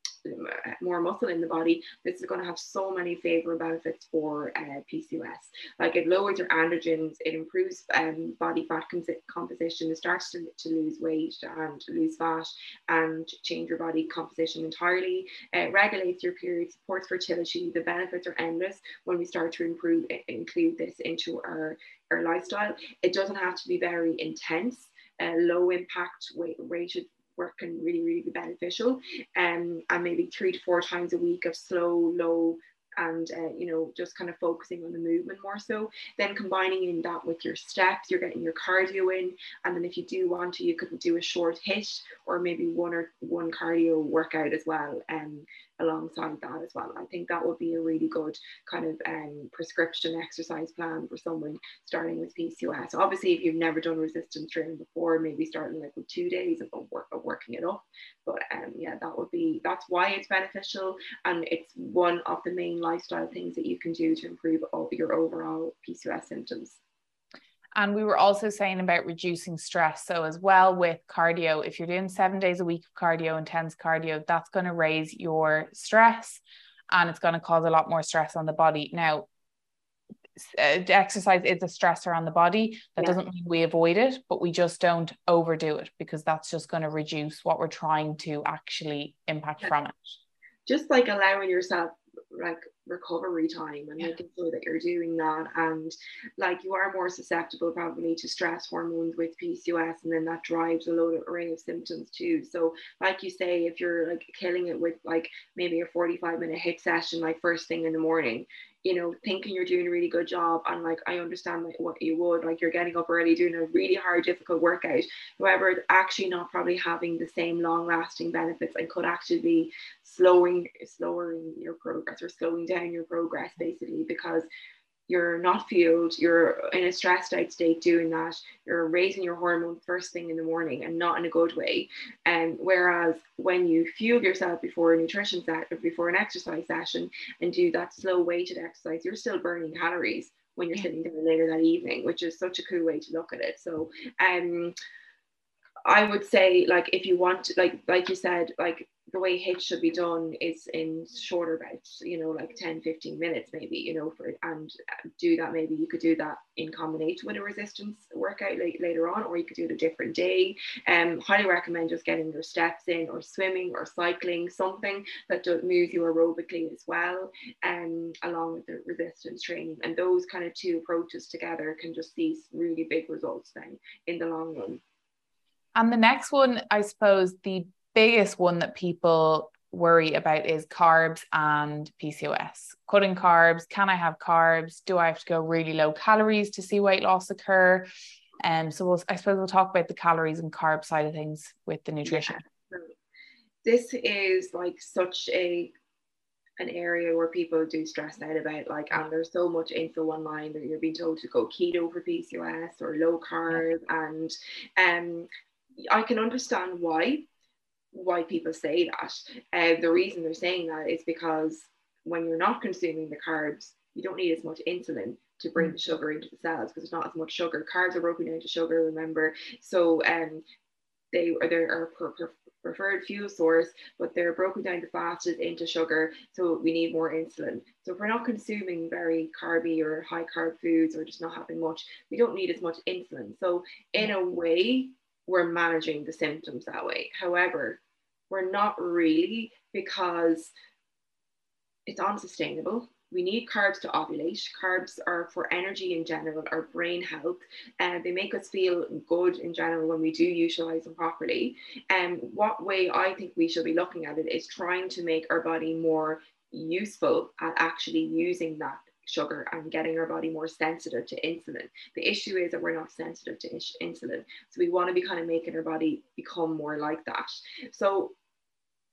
B: more muscle in the body, this is going to have so many favorable benefits for uh, PCOS. Like it lowers your androgens, it improves um, body fat composition, it starts to, to lose weight and lose fat and change your body composition entirely. It regulates your period, supports fertility. The benefits are endless when we start to improve include this into our, our lifestyle. It doesn't have to be very intense. Uh, low impact weight rated work can really, really be beneficial. Um, and maybe three to four times a week of slow, low and uh, you know just kind of focusing on the movement more so. Then combining in that with your steps you're getting your cardio in. And then if you do want to you could do a short HIIT or maybe one or one cardio workout as well. Um, alongside that as well. I think that would be a really good kind of um, prescription exercise plan for someone starting with PCOS. Obviously, if you've never done resistance training before, maybe starting like with two days of, work, of working it up. But um, yeah, that would be that's why it's beneficial, and it's one of the main lifestyle things that you can do to improve your overall PCOS symptoms.
A: And we were also saying about reducing stress. So, as well with cardio, if you're doing seven days a week of cardio, intense cardio, that's going to raise your stress and it's going to cause a lot more stress on the body. Now, uh, exercise is a stressor on the body. That yeah. doesn't mean we avoid it, but we just don't overdo it because that's just going to reduce what we're trying to actually impact from it.
B: Just like allowing yourself like recovery time and yeah. making sure that you're doing that and like you are more susceptible probably to stress hormones with PCOS and then that drives a load of array of symptoms too so like you say if you're like killing it with like maybe a 45 minute HIIT session like first thing in the morning you know, thinking you're doing a really good job. And like, I understand like what you would, like you're getting up early, doing a really hard, difficult workout. However, actually not probably having the same long lasting benefits and could actually be slowing, slowing your progress or slowing down your progress basically because you're not fueled, you're in a stressed out state doing that, you're raising your hormone first thing in the morning and not in a good way. And um, whereas when you fuel yourself before a nutrition set or before an exercise session and do that slow weighted exercise, you're still burning calories when you're sitting there later that evening, which is such a cool way to look at it. So um I would say like if you want like like you said, like the way HIIT should be done is in shorter bouts, you know, like 10, 15 minutes maybe, you know, for and do that maybe you could do that in combination with a resistance workout late, later on, or you could do it a different day. Um, highly recommend just getting your steps in or swimming or cycling, something that does, moves you aerobically as well, um, along with the resistance training. And those kind of two approaches together can just see really big results then in the long run.
A: And the next one, I suppose, the biggest one that people worry about is carbs and PCOS. Cutting carbs, can I have carbs? Do I have to go really low calories to see weight loss occur? And um, so we'll, I suppose we'll talk about the calories and carb side of things with the nutrition. Yeah.
B: This is like such a an area where people do stress out about like and there's so much info online that you're being told to go keto for PCOS or low carb and um I can understand why why people say that. Uh, the reason they're saying that is because when you're not consuming the carbs, you don't need as much insulin to bring the sugar into the cells because there's not as much sugar. Carbs are broken down to sugar, remember. So um, they are they are per, per, preferred fuel source, but they're broken down the fastest into sugar. So we need more insulin. So if we're not consuming very carby or high carb foods or just not having much, we don't need as much insulin. So in a way, we're managing the symptoms that way. However, we're not really because it's unsustainable we need carbs to ovulate. Carbs are for energy in general, our brain health, and uh, they make us feel good in general when we do utilize them properly. And um, what way I think we should be looking at it is trying to make our body more useful at actually using that sugar and getting our body more sensitive to insulin. The issue is that we're not sensitive to insulin. So we want to be kind of making our body become more like that. So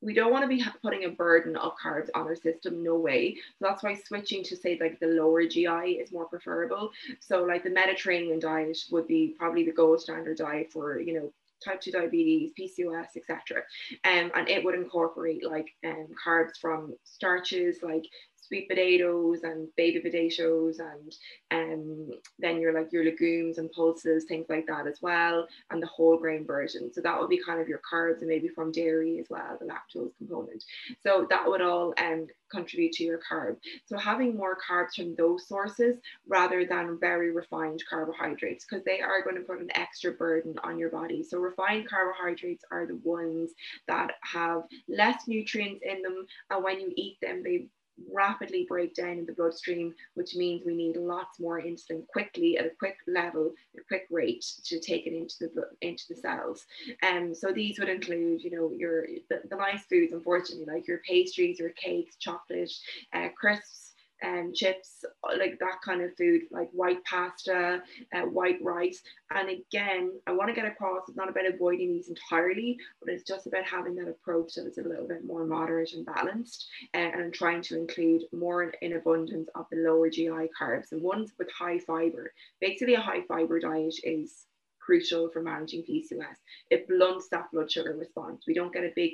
B: we don't want to be putting a burden of carbs on our system no way so that's why switching to say like the lower gi is more preferable so like the mediterranean diet would be probably the gold standard diet for you know type 2 diabetes, PCOS, etc. Um, and it would incorporate like um, carbs from starches like sweet potatoes and baby potatoes and um, then your like your legumes and pulses, things like that as well, and the whole grain version. So that would be kind of your carbs and maybe from dairy as well, the lactose component. So that would all um, contribute to your carb. So having more carbs from those sources rather than very refined carbohydrates, because they are going to put an extra burden on your body. So refined carbohydrates are the ones that have less nutrients in them, and when you eat them, they rapidly break down in the bloodstream, which means we need lots more insulin quickly at a quick level, a quick rate to take it into the into the cells. And um, so these would include, you know, your the, the nice foods, unfortunately, like your pastries, your cakes, chocolate, uh, crisps, um, chips, like that kind of food, like white pasta, uh, white rice. And again, I want to get across it's not about avoiding these entirely, but it's just about having that approach that is a little bit more moderate and balanced uh, and trying to include more in, in abundance of the lower GI carbs and ones with high fiber. Basically, a high fiber diet is crucial for managing PCOS. It blunts that blood sugar response. We don't get a big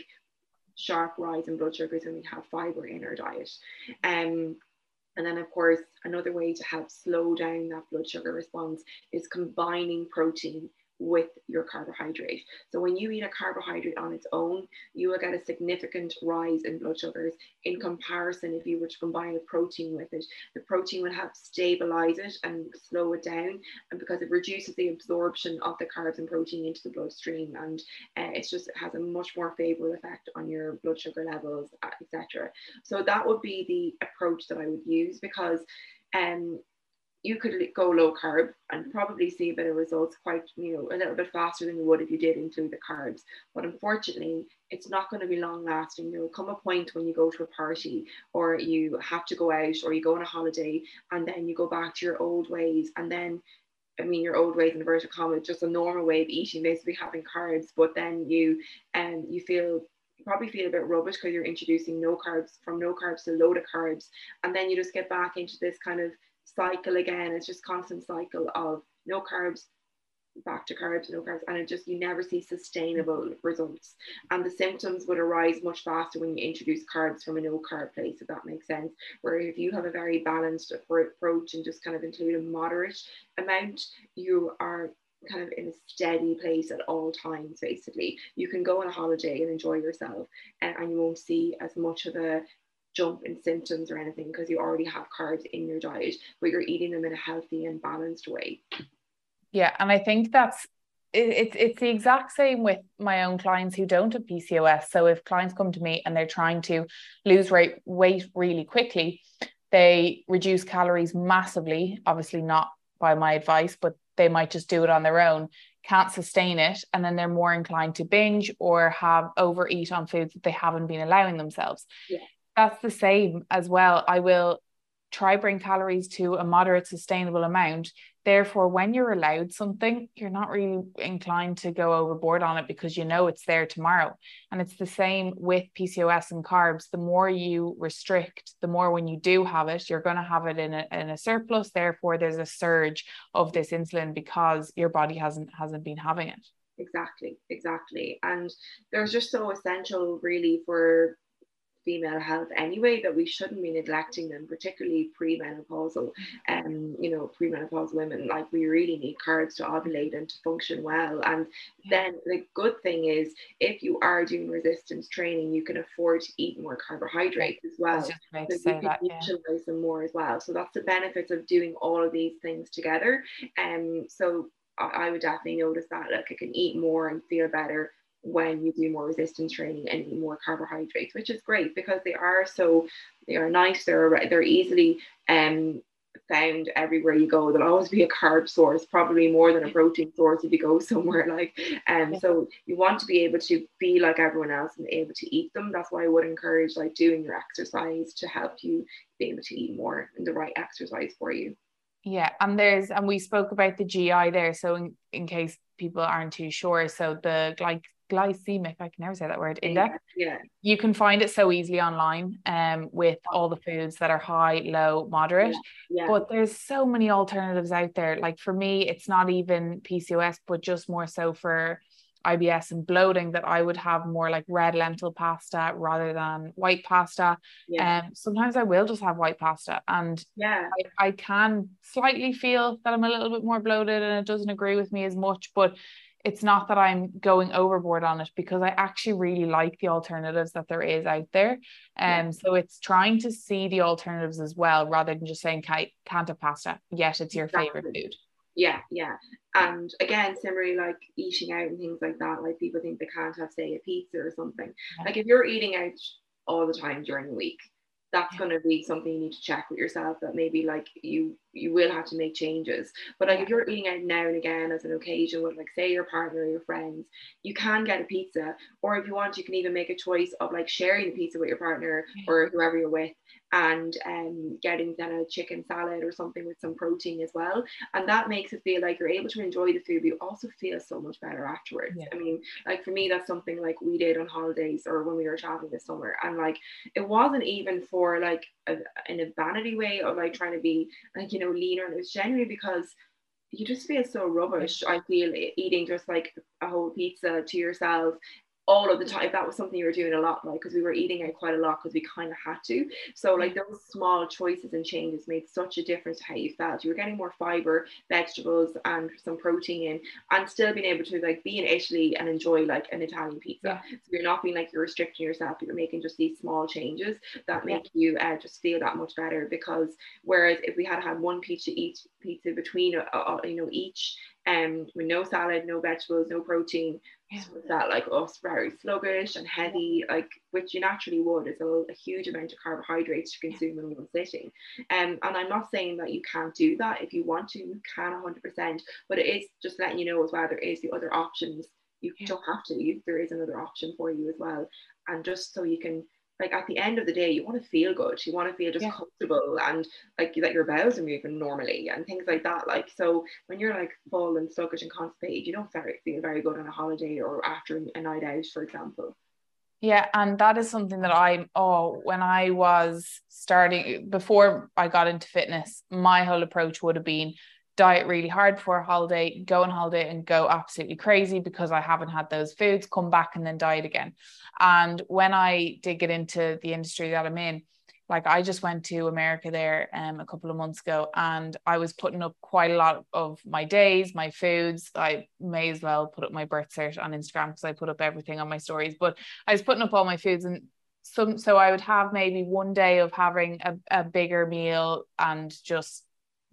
B: sharp rise in blood sugars when we have fiber in our diet. Um, and then, of course, another way to help slow down that blood sugar response is combining protein with your carbohydrate. So when you eat a carbohydrate on its own, you will get a significant rise in blood sugars in comparison if you were to combine a protein with it. The protein will help stabilize it and slow it down and because it reduces the absorption of the carbs and protein into the bloodstream and uh, just has a much more favorable effect on your blood sugar levels, uh, etc. So that would be the approach that I would use because um, you could go low carb and probably see better results quite, you know, a little bit faster than you would if you did include the carbs. But unfortunately, it's not going to be long lasting. There will come a point when you go to a party or you have to go out or you go on a holiday and then you go back to your old ways and then I mean, your old ways in inverted commas, just a normal way of eating, basically having carbs, but then you um you feel probably feel a bit rubbish because you're introducing no carbs from no carbs to load of carbs, and then you just get back into this kind of cycle again. It's just constant cycle of no carbs, back to carbs, no carbs, and it just you never see sustainable results. And the symptoms would arise much faster when you introduce carbs from a no carb place, if that makes sense. Where if you have a very balanced approach and just kind of include a moderate amount, you are kind of in a steady place at all times basically you can go on a holiday and enjoy yourself and, and you won't see as much of a jump in symptoms or anything because you already have carbs in your diet, but you're eating them in a healthy and balanced way.
A: Yeah, and I think that's it's it's the exact same with my own clients who don't have PCOS. So if clients come to me and they're trying to lose weight weight really quickly, they reduce calories massively. Obviously, not by my advice, but they might just do it on their own. Can't sustain it, and then they're more inclined to binge or have overeat on foods that they haven't been allowing themselves. Yeah that's the same as well. I will try bring calories to a moderate sustainable amount. Therefore, when you're allowed something, you're not really inclined to go overboard on it because you know it's there tomorrow. And it's the same with PCOS and carbs. The more you restrict, the more when you do have it, you're going to have it in a, in a surplus. Therefore, there's a surge of this insulin because your body hasn't hasn't been having it
B: exactly exactly and there's just so essential really for female health anyway that we shouldn't be neglecting them particularly premenopausal and um, you know premenopausal women. Like we really need carbs to ovulate and to function well. And then the good thing is if you are doing resistance training you can afford to eat more carbohydrates as well. so you can that, utilize them more as well. So that's the benefits of doing all of these things together. And um, so I, I would definitely notice that. Like I can eat more and feel better when you do more resistance training and eat more carbohydrates, which is great because they are so they are nice. They're they're easily um found everywhere you go. There'll always be a carb source, probably more than a protein source if you go [laughs] somewhere like. Um, yeah. so you want to be able to be like everyone else and able to eat them. That's why I would encourage like doing your exercise to help you be able to eat more and the right exercise for you.
A: Yeah, and there's and we spoke about the GI there. So in, in case people aren't too sure, so the like glycemic, I can never say that word, index.
B: Yeah.
A: You can find it so easily online um with all the foods that are high, low, moderate. Yeah. yeah. But there's so many alternatives out there. Like for me, it's not even PCOS, but just more so for IBS and bloating that I would have more like red lentil pasta rather than white pasta. Yeah. Um, sometimes I will just have white pasta and
B: yeah,
A: I, I can slightly feel that I'm a little bit more bloated and it doesn't agree with me as much, but it's not that I'm going overboard on it because I actually really like the alternatives that there is out there. And um, yeah. so it's trying to see the alternatives as well rather than just saying can't, can't have pasta, yet it's your exactly. favorite food.
B: Yeah, yeah. And again, similarly, like eating out and things like that, like people think they can't have, say, a pizza or something. Yeah. Like if you're eating out all the time during the week, that's yeah. going to be something you need to check with yourself that maybe like you you will have to make changes. But like if you're eating out now and again as an occasion with like say your partner or your friends you can get a pizza. Or if you want you can even make a choice of like sharing the pizza with your partner or whoever you're with and um, getting then a chicken salad or something with some protein as well. And that makes it feel like you're able to enjoy the food, but you also feel so much better afterwards. Yeah. I mean, like for me, that's something like we did on holidays or when we were traveling this summer. And like it wasn't even for like a, in a vanity way of like trying to be like, you know, leaner. And it was genuinely because you just feel so rubbish. I feel eating just like a whole pizza to yourself all of the time. That was something you were doing a lot like because we were eating out quite a lot because we kind of had to. So like those small choices and changes made such a difference to how you felt. You were getting more fiber vegetables and some protein in and still being able to like be in Italy and enjoy like an Italian pizza. Yeah. so you're not being like you're restricting yourself you're making just these small changes that make yeah. you uh, just feel that much better because whereas if we had had one pizza each pizza between uh, uh, you know each um with no salad no vegetables no protein. Yeah. so that like us very sluggish and heavy like which you naturally would. Is a, a huge amount of carbohydrates to consume in one sitting. Um, and i'm not saying that you can't do that. If you want to you can 100% but it is just letting you know as well there is the other options. You yeah. don't have to. You, there is another option for you as well. And just so you can like at the end of the day, you want to feel good. You want to feel just yeah. comfortable and like that your bowels are moving normally and things like that. Like so, when you're like full and sluggish and constipated, you don't feel very good on a holiday or after a night out, for example.
A: Yeah, and that is something that I oh when I was starting before I got into fitness, my whole approach would have been diet really hard for a holiday, go on holiday and go absolutely crazy because I haven't had those foods, come back and then diet again. And when I did get into the industry that I'm in, like I just went to America there um, a couple of months ago and I was putting up quite a lot of my days, my foods. I may as well put up my birth cert on Instagram because I put up everything on my stories, but I was putting up all my foods and some so I would have maybe one day of having a, a bigger meal and just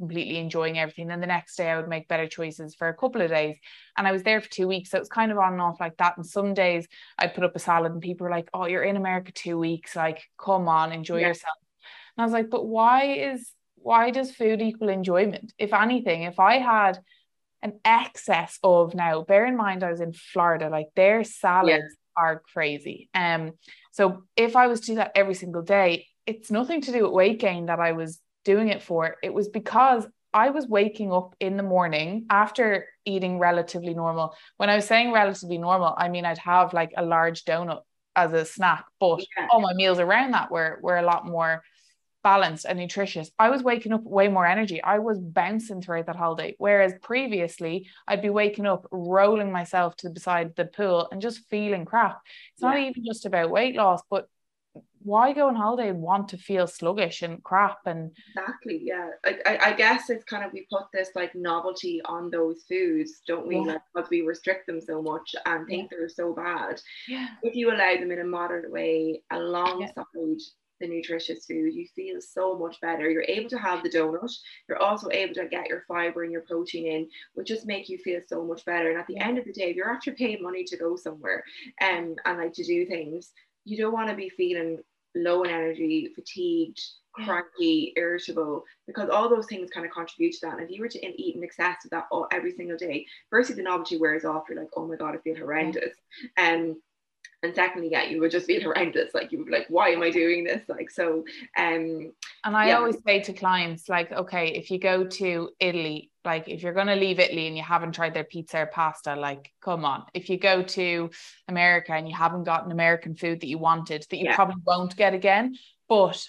A: completely enjoying everything. Then the next day I would make better choices for a couple of days. And I was there for two weeks. So it was kind of on and off like that. And some days I'd put up a salad and people were like, Oh, you're in America two weeks. Like, come on, enjoy yeah. yourself. And I was like, but why is why does food equal enjoyment? If anything, if I had an excess of now, bear in mind I was in Florida, like their salads yeah. are crazy. Um, so if I was to do that every single day, it's nothing to do with weight gain that I was doing it for, it was because I was waking up in the morning after eating relatively normal. When I was saying relatively normal, I mean I'd have like a large donut as a snack, but yeah. all my meals around that were were a lot more balanced and nutritious. I was waking up way more energy. I was bouncing throughout that holiday. Whereas previously, I'd be waking up, rolling myself to beside the pool and just feeling crap. It's yeah. not even just about weight loss, but why go on holiday and want to feel sluggish and crap and
B: exactly yeah like I, I guess it's kind of we put this like novelty on those foods don't we yeah. like because we restrict them so much and think yeah. they're so bad
A: yeah
B: if you allow them in a moderate way alongside yeah. the nutritious food, you feel so much better. You're able to have the donut. You're also able to get your fiber and your protein in, which just make you feel so much better. And at the end of the day, if you're actually paying money to go somewhere um, and like to do things, you don't want to be feeling low in energy, fatigued, cranky, irritable, because all those things kind of contribute to that. And if you were to eat in excess of that all, every single day, firstly, the novelty wears off. You're like, oh my God, I feel horrendous. And um, and secondly, yeah, you would just feel [laughs] horrendous. Like you would be like, why am I doing this? Like so. Um,
A: and I yeah. always say to clients, like, okay, if you go to Italy, like if you're gonna leave Italy and you haven't tried their pizza or pasta, like, come on. If you go to America and you haven't gotten American food that you wanted, that you yeah. probably won't get again, but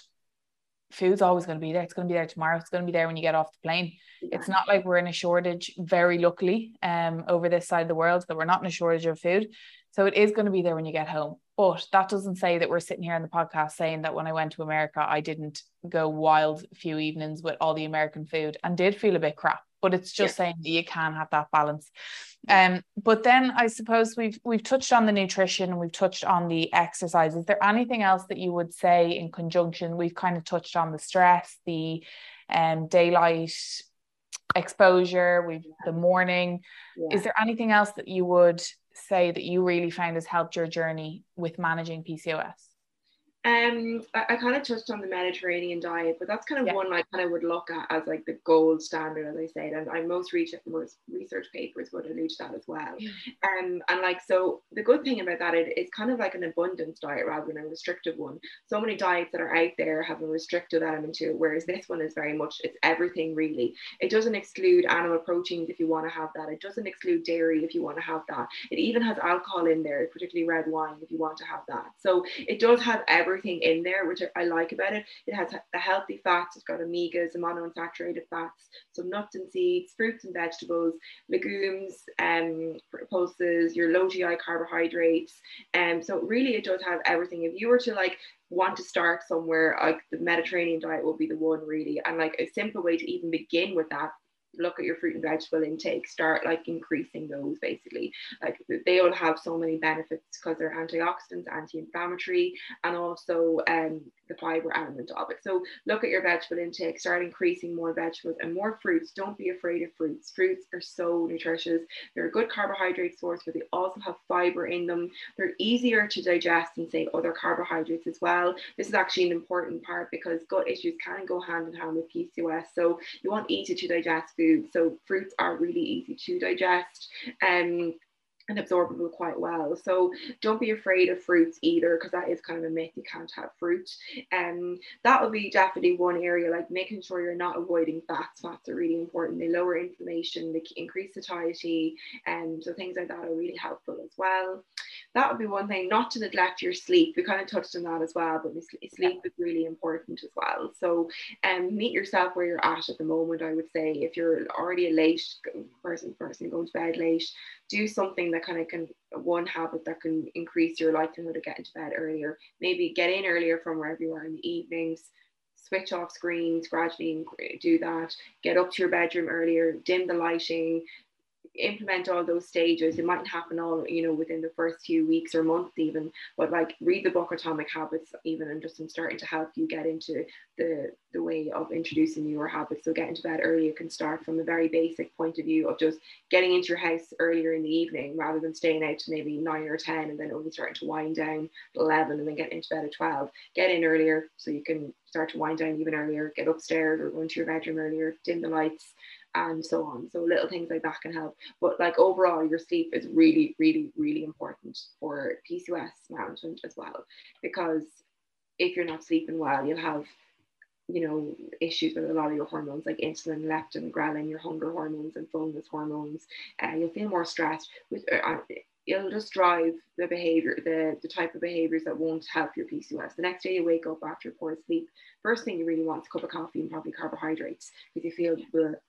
A: food's always going to be there. It's going to be there tomorrow. It's going to be there when you get off the plane. Yeah. It's not like we're in a shortage, very luckily, um, over this side of the world, that we're not in a shortage of food. So it is going to be there when you get home. But that doesn't say that we're sitting here on the podcast saying that when I went to America, I didn't go wild a few evenings with all the American food and did feel a bit crap. But it's just yeah. saying that you can have that balance. Um, but then I suppose we've we've touched on the nutrition and we've touched on the exercise. Is there anything else that you would say in conjunction? We've kind of touched on the stress, the um, daylight exposure, we've the morning. Yeah. Is there anything else that you would say that you really found has helped your journey with managing PCOS?
B: Um, I, I kind of touched on the Mediterranean diet, but that's kind of yeah. one I kind of would look at as like the gold standard, as I said. And I most research, most research papers would allude to that as well. Yeah. Um, and like so, the good thing about that is it's kind of like an abundance diet rather than a restrictive one. So many diets that are out there have a restrictive element to it, whereas this one is very much it's everything really. It doesn't exclude animal proteins if you want to have that. It doesn't exclude dairy if you want to have that. It even has alcohol in there, particularly red wine if you want to have that. So it does have every everything in there, which I like about it. It has the healthy fats, it's got omegas and monounsaturated fats, some nuts and seeds, fruits and vegetables, legumes, um, pulses, your low GI carbohydrates. Um, so really it does have everything. If you were to like want to start somewhere, like the Mediterranean diet will be the one really. And like a simple way to even begin with that look at your fruit and vegetable intake, start like increasing those basically. Like they all have so many benefits because they're antioxidants, anti-inflammatory, and also um, the fiber element of it. So look at your vegetable intake, start increasing more vegetables and more fruits. Don't be afraid of fruits. Fruits are so nutritious. They're a good carbohydrate source, but they also have fiber in them. They're easier to digest than say other carbohydrates as well. This is actually an important part because gut issues can go hand in hand with PCOS. So you want easy to digest food. So fruits are really easy to digest. Um, and absorbable quite well. So don't be afraid of fruits either, because that is kind of a myth. You can't have fruit. And um, that would be definitely one area, like making sure you're not avoiding fats. Fats are really important. They lower inflammation, they increase satiety, and um, so things like that are really helpful as well. That would be one thing. Not to neglect your sleep. We kind of touched on that as well, but sleep is really important as well. So um, meet yourself where you're at at the moment. I would say if you're already a late person, person going to bed late, do something that kind of can one habit that can increase your likelihood of getting to bed earlier. Maybe get in earlier from wherever you are in the evenings. Switch off screens, gradually do that. Get up to your bedroom earlier, dim the lighting, implement all those stages. It mightn't happen all you know within the first few weeks or months even but like read the book atomic habits even and just in starting to help you get into the the way of introducing newer habits. So getting to bed earlier can start from a very basic point of view of just getting into your house earlier in the evening rather than staying out to maybe 9 or 10 and then only starting to wind down at 11 and then getting into bed at 12 get in earlier so you can start to wind down even earlier get upstairs or go into your bedroom earlier dim the lights and so on. So little things like that can help. But like overall, your sleep is really, really, really important for PCOS management as well. Because if you're not sleeping well, you'll have, you know, issues with a lot of your hormones like insulin, leptin, ghrelin, your hunger hormones and fullness hormones. Uh, you'll feel more stressed. With, uh, it'll just drive the behavior, the, the type of behaviors that won't help your PCOS. The next day you wake up after poor sleep, first thing you really want is a cup of coffee and probably carbohydrates because you feel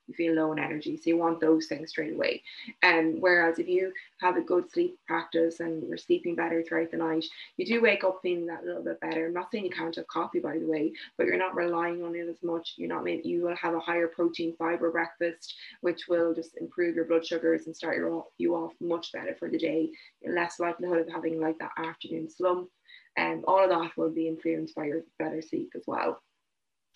B: you feel low in energy. So you want those things straight away. And um, whereas if you have a good sleep practice and you're sleeping better throughout the night, you do wake up feeling that little bit better. I'm not saying you can't have coffee by the way, but you're not relying on it as much. You're not you will have a higher protein fiber breakfast, which will just improve your blood sugars and start you off much better for the day. Less likelihood of having like that afternoon slump. and um, all of that will be influenced by your better sleep as well.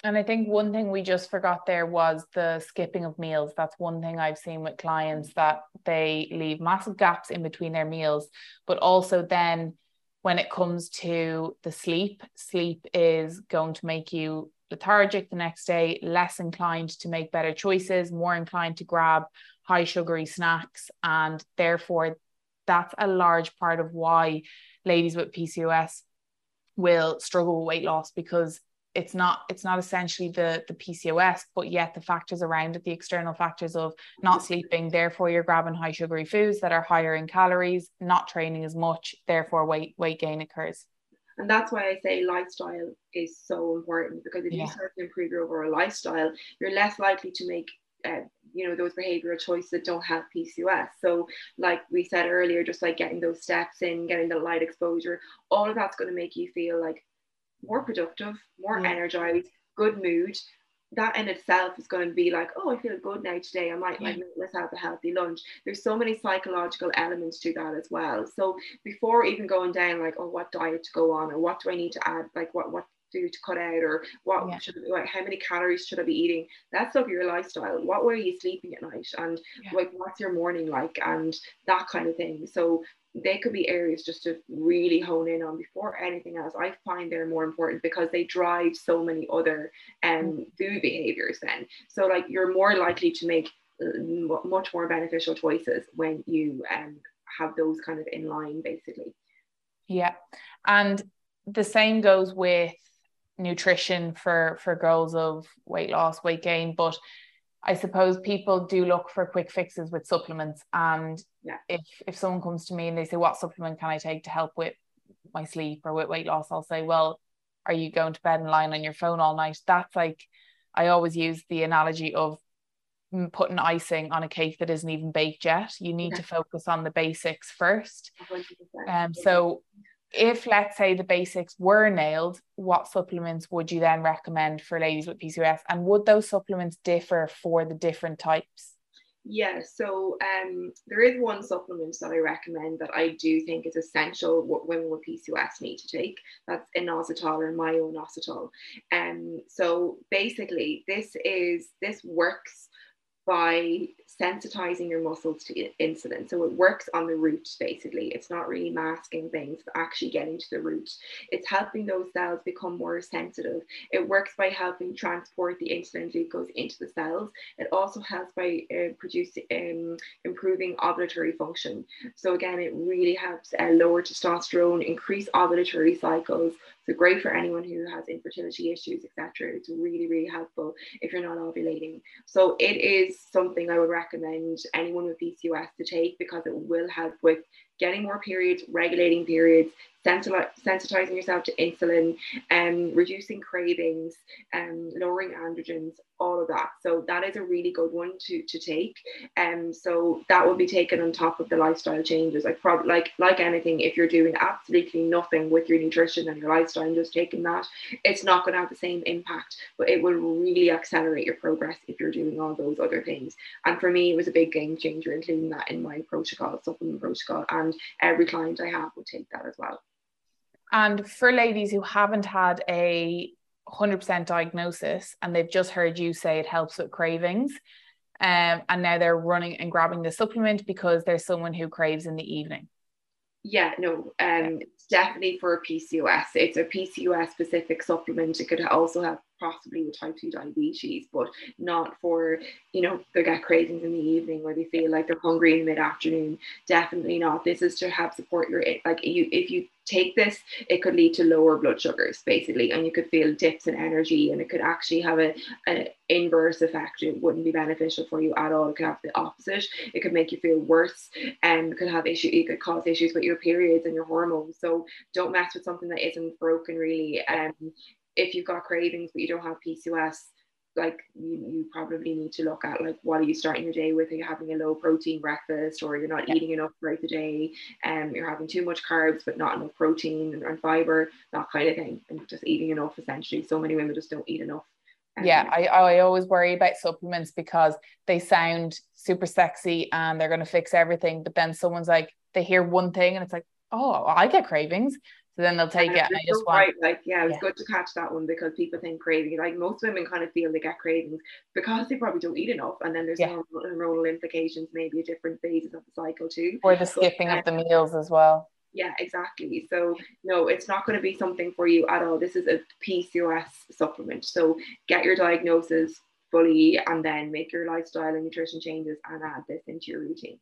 A: And I think one thing we just forgot there was the skipping of meals. That's one thing I've seen with clients that they leave massive gaps in between their meals, but also then when it comes to the sleep, sleep is going to make you lethargic the next day, less inclined to make better choices, more inclined to grab high sugary snacks. And therefore, that's a large part of why ladies with PCOS will struggle with weight loss because it's not it's not essentially the the PCOS, but yet the factors around it, the external factors of not sleeping, therefore you're grabbing high sugary foods that are higher in calories, not training as much, therefore weight weight gain occurs.
B: And that's why I say lifestyle is so important because if yeah. you start to improve your overall lifestyle, you're less likely to make uh, you know those behavioral choices that don't have PCOS. So, like we said earlier, just like getting those steps in, getting the light exposure, all of that's going to make you feel like more productive, more yeah. energized, good mood. That in itself is going to be like, oh, I feel good now today. I might like let's have a healthy lunch. There's so many psychological elements to that as well. So before even going down like, oh, what diet to go on or what do I need to add, like what what food to cut out or what yeah. should like how many calories should I be eating that's of your lifestyle what were you sleeping at night and yeah. like what's your morning like and that kind of thing so they could be areas just to really hone in on before anything else. I find they're more important because they drive so many other um, mm. food behaviors then. So like you're more likely to make uh, much more beneficial choices when you um, have those kind of in line basically.
A: Yeah. And the same goes with nutrition for for goals of weight loss, weight gain, but I suppose people do look for quick fixes with supplements. And yeah. if if someone comes to me and they say, What supplement can I take to help with my sleep or with weight loss? I'll say, Well, are you going to bed and lying on your phone all night? That's like I always use the analogy of putting icing on a cake that isn't even baked yet. You need to focus on the basics first. Um, so if let's say the basics were nailed, what supplements would you then recommend for ladies with PCOS? And would those supplements differ for the different types?
B: Yeah, so um, there is one supplement that I recommend that I do think is essential what women with PCOS need to take. That's inositol or myo-inositol. Um, so basically, this is this works by sensitizing your muscles to insulin. So it works on the root basically. It's not really masking things, but actually getting to the root. It's helping those cells become more sensitive. It works by helping transport the insulin glucose into the cells. It also helps by uh, producing um, improving ovulatory function. So again, it really helps uh, lower testosterone, increase ovulatory cycles, so great for anyone who has infertility issues, etc. It's really, really helpful if you're not ovulating. So it is something I would recommend anyone with PCOS to take because it will help with getting more periods, regulating periods, sensitizing yourself to insulin, and um, reducing cravings, and um, lowering androgens, all of that. So that is a really good one to, to take. And um, so that will be taken on top of the lifestyle changes. Like probably like like anything, if you're doing absolutely nothing with your nutrition and your lifestyle and just taking that, it's not going to have the same impact, but it will really accelerate your progress if you're doing all those other things. And for me, it was a big game changer, including that in my protocol, supplement protocol, and every client I have will take that as well.
A: And for ladies who haven't had a 100% diagnosis and they've just heard you say it helps with cravings, um, and now they're running and grabbing the supplement because there's someone who craves in the evening.
B: Yeah, no, um, it's definitely for PCOS. It's a PCOS specific supplement. It could also have possibly with type 2 diabetes, but not for, you know, they get cravings in the evening where they feel like they're hungry in the mid afternoon. Definitely not. This is to help support your, like, you, if you take this, it could lead to lower blood sugars basically, and you could feel dips in energy, and it could actually have a, an inverse effect. It wouldn't be beneficial for you at all. It could have the opposite. It could make you feel worse, and could have issue. It could cause issues with your periods and your hormones. So don't mess with something that isn't broken really. Um, if you've got cravings but you don't have PCOS, like you, you probably need to look at like what are you starting your day with? Are you having a low protein breakfast or you're not yeah. eating enough throughout the day? And um, you're having too much carbs but not enough protein and, and fiber, that kind of thing. And just eating enough essentially. So many women just don't eat enough.
A: Um, yeah, I, I always worry about supplements because they sound super sexy and they're going to fix everything. But then someone's like, they hear one thing and it's like, oh, I get cravings. So then they'll take it. And I just
B: so
A: want
B: right, like yeah, it was
A: yeah.
B: good to catch that one because people think craving. Like most women kind of feel they get cravings because they probably don't eat enough, and then there's
A: Yeah.
B: implications, maybe a different phases of the cycle too.
A: or the skipping of uh, the meals as well.
B: Yeah, exactly. So no, it's not going to be something for you at all. This is a PCOS supplement. So get your diagnosis fully, and then make your lifestyle and nutrition changes, and add this into your routine.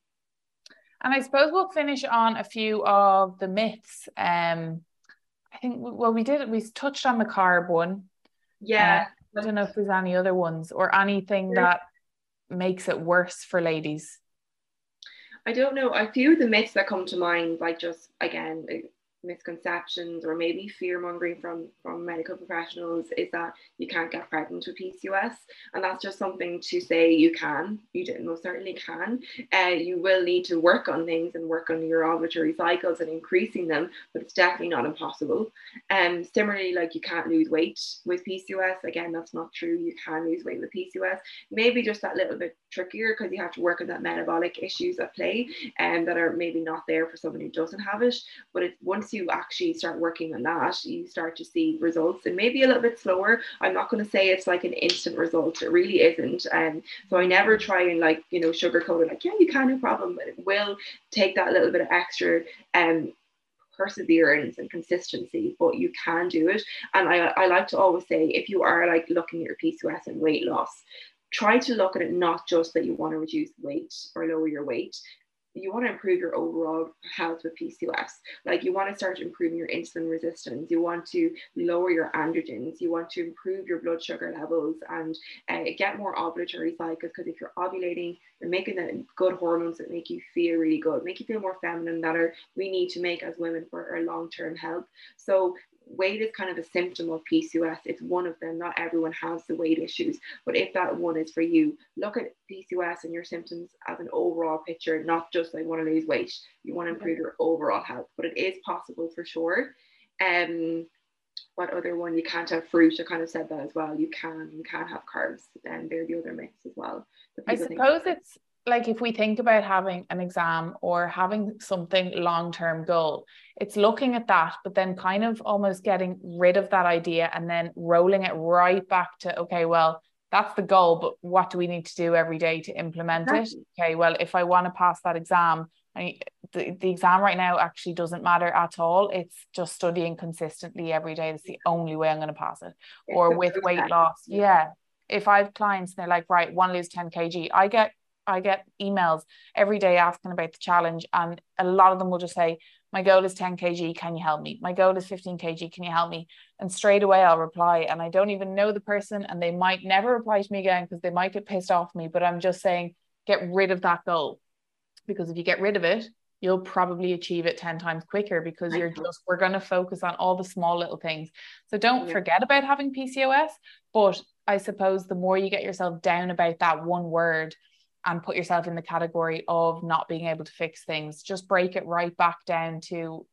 A: And I suppose we'll finish on a few of the myths. Um, I think well we did we touched on the carb one.
B: Yeah.
A: I don't know if there's any other ones or anything that makes it worse for ladies.
B: I don't know. A few of the myths that come to mind, like just again uh, misconceptions or maybe fear mongering from from medical professionals, is that you can't get pregnant with PCOS, and that's just something to say you can. You did- most certainly can. Uh, you will need to work on things and work on your ovulatory cycles and increasing them, but it's definitely not impossible. Um, similarly, like you can't lose weight with PCOS. Again, that's not true. You can lose weight with PCOS. Maybe just that little bit trickier because you have to work on that metabolic issues at play and that are maybe not there for someone who doesn't have it. But it's once you actually start working on that, you start to see results and maybe a little bit slower. I'm not going to say it's like an instant result. It really isn't. Um, so I never try and like, you know, sugarcoat it like, yeah, you can, no problem. But it will take that little bit of extra um, perseverance and consistency, but you can do it. And I, I like to always say if you are like looking at your PCOS and weight loss, try to look at it not just that you want to reduce weight or lower your weight. You want to improve your overall health with PCOS. Like you want to start improving your insulin resistance. You want to lower your androgens. You want to improve your blood sugar levels and uh, get more ovulatory cycles. Because if you're ovulating, you're making the good hormones that make you feel really good, make you feel more feminine. That are we need to make as women for our long-term health. So weight is kind of a symptom of PCOS. It's one of them. Not everyone has the weight issues, but if that one is for you, look at PCOS and your symptoms as an overall picture, not just I want to lose weight. You want to improve your overall health, but it is possible for sure. Um, what other one? You can't have fruit. I kind of said that as well. You can, you can have carbs, and they're the other myths as well.
A: I suppose it's like if we think about having an exam or having something long term goal, it's looking at that, but then kind of almost getting rid of that idea and then rolling it right back to, okay, well, that's the goal, but what do we need to do every day to implement it? Okay, well, if I want to pass that exam, I, the, the exam right now actually doesn't matter at all. It's just studying consistently every day. That's the only way I'm going to pass it. Or with weight loss,
B: Yeah.
A: If I have clients and they're like, right, one lose 10 kg, I get I get emails every day asking about the challenge, and a lot of them will just say, My goal is 10 kg, can you help me? My goal is 15 kg, can you help me? And straight away I'll reply, and I don't even know the person, and they might never reply to me again because they might get pissed off me. But I'm just saying, get rid of that goal because if you get rid of it, you'll probably achieve it 10 times quicker because you're [laughs] just, we're going to focus on all the small little things. So don't
B: Yeah.
A: forget about having PCOS, but I suppose the more you get yourself down about that one word and put yourself in the category of not being able to fix things, just break it right back down to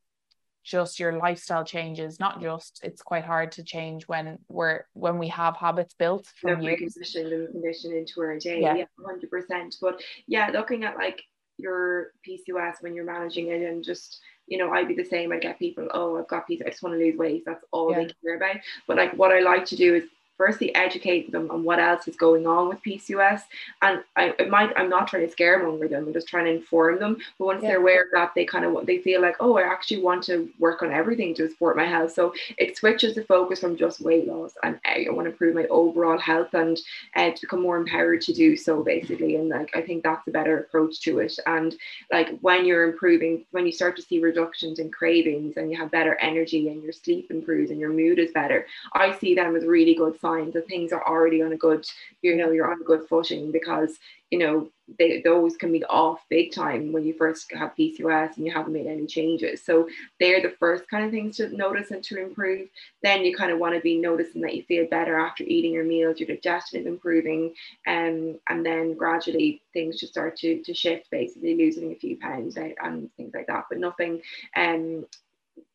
A: just your lifestyle changes not just it's quite hard to change when we're when we have habits built from years
B: conditioned into our day.
A: Yeah.
B: Yeah, hundred percent. But yeah, looking at like your PCOS when you're managing it and just you know, I'd be the same. I get people, oh, I've got PCOS, I just want to lose weight. That's all
A: Yeah.
B: they care about. But like what I like to do is firstly educate them on what else is going on with PCOS. And I it might I'm not trying to scaremonger them, I'm just trying to inform them. But once
A: Yeah.
B: they're aware of that, they kind of they feel like, oh, I actually want to work on everything to support my health. So it switches the focus from just weight loss and I want to improve my overall health and uh, to become more empowered to do so basically. And like I think that's a better approach to it. And like when you're improving, when you start to see reductions in cravings and you have better energy and your sleep improves and your mood is better, I see them as really good signs that things are already on a good, you know, you're on a good footing because you know they, those can be off big time when you first have PCOS and you haven't made any changes. So they're the first kind of things to notice and to improve. Then you kind of want to be noticing that you feel better after eating your meals, your digestion is improving, um, and then gradually things just start to, to shift, basically losing a few pounds out and things like that. But nothing um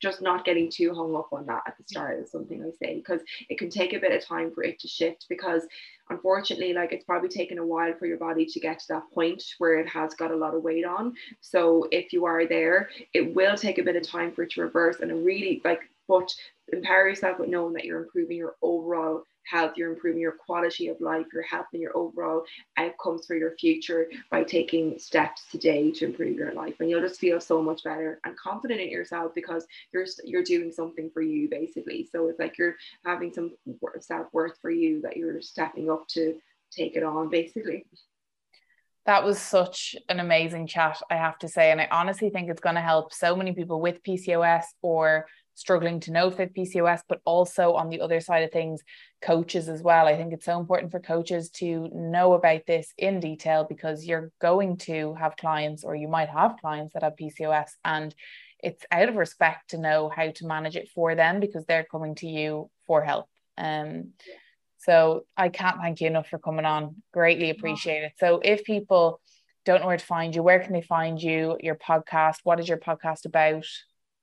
B: just not getting too hung up on that at the start is something I say because it can take a bit of time for it to shift because unfortunately like it's probably taken a while for your body to get to that point where it has got a lot of weight on. So if you are there it will take a bit of time for it to reverse and really like but empower yourself with knowing that you're improving your overall health, you're improving your quality of life, you're helping your overall outcomes for your future by taking steps today to improve your life. And you'll just feel so much better and confident in yourself because you're you're doing something for you basically. So it's like you're having some self-worth for you that you're stepping up to take it on basically.
A: That was such an amazing chat, I have to say. And I honestly think it's going to help so many people with PCOS or struggling to know if they've PCOS, but also on the other side of things, coaches as well. I think it's so important for coaches to know about this in detail because you're going to have clients or you might have clients that have PCOS and it's out of respect to know how to manage it for them because they're coming to you for help. Um, so I can't thank you enough for coming on. Greatly appreciate it. So if people don't know where to find you, where can they find you? Your podcast, what is your podcast about?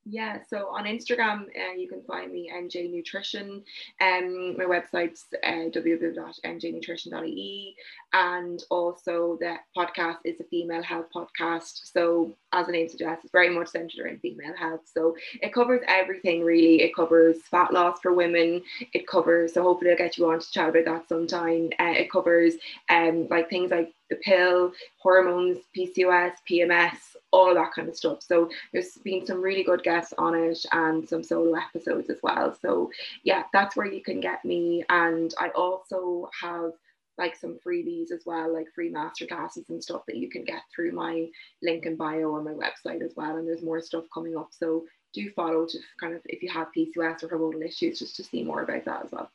B: Yeah, so on Instagram, uh, you can find me MJ Nutrition. Um, my website's uh, www.mjnutrition.ie, and also the podcast is a female health podcast. So, as the name suggests, it's very much centered around female health. So it covers everything really. It covers fat loss for women. It covers. So hopefully, I'll get you on to chat about that sometime. Uh, it covers um like things like the pill, hormones, PCOS, PMS, all that kind of stuff. So there's been some really good guests on it and some solo episodes as well. So yeah, that's where you can get me. And I also have like some freebies as well, like free master classes and stuff that you can get through my link in bio on my website as well. And there's more stuff coming up. So do follow to kind of if you have PCOS or hormonal issues, just to see more about that as well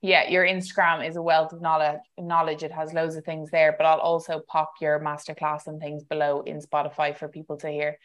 A: yeah, your Instagram is a wealth of knowledge. Knowledge it has loads of things there, but I'll also pop your masterclass and things below in Spotify for people to hear.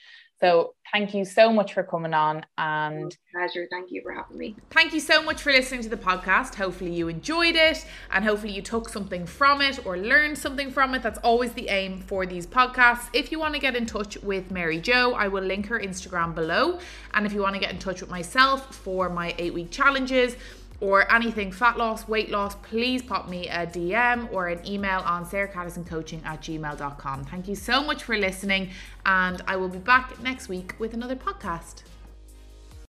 A: So thank you so much for coming on and
B: pleasure. Thank you for having me.
A: Thank you so much for listening to the podcast. Hopefully you enjoyed it and hopefully you took something from it or learned something from it. That's always the aim for these podcasts. If you want to get in touch with Mary Jo, I will link her Instagram below. And if you want to get in touch with myself for my eight week challenges, or anything fat loss, weight loss, please pop me a DM or an email on sarahcaddisoncoaching at gmail.com. Thank you so much for listening, and I will be back next week with another podcast.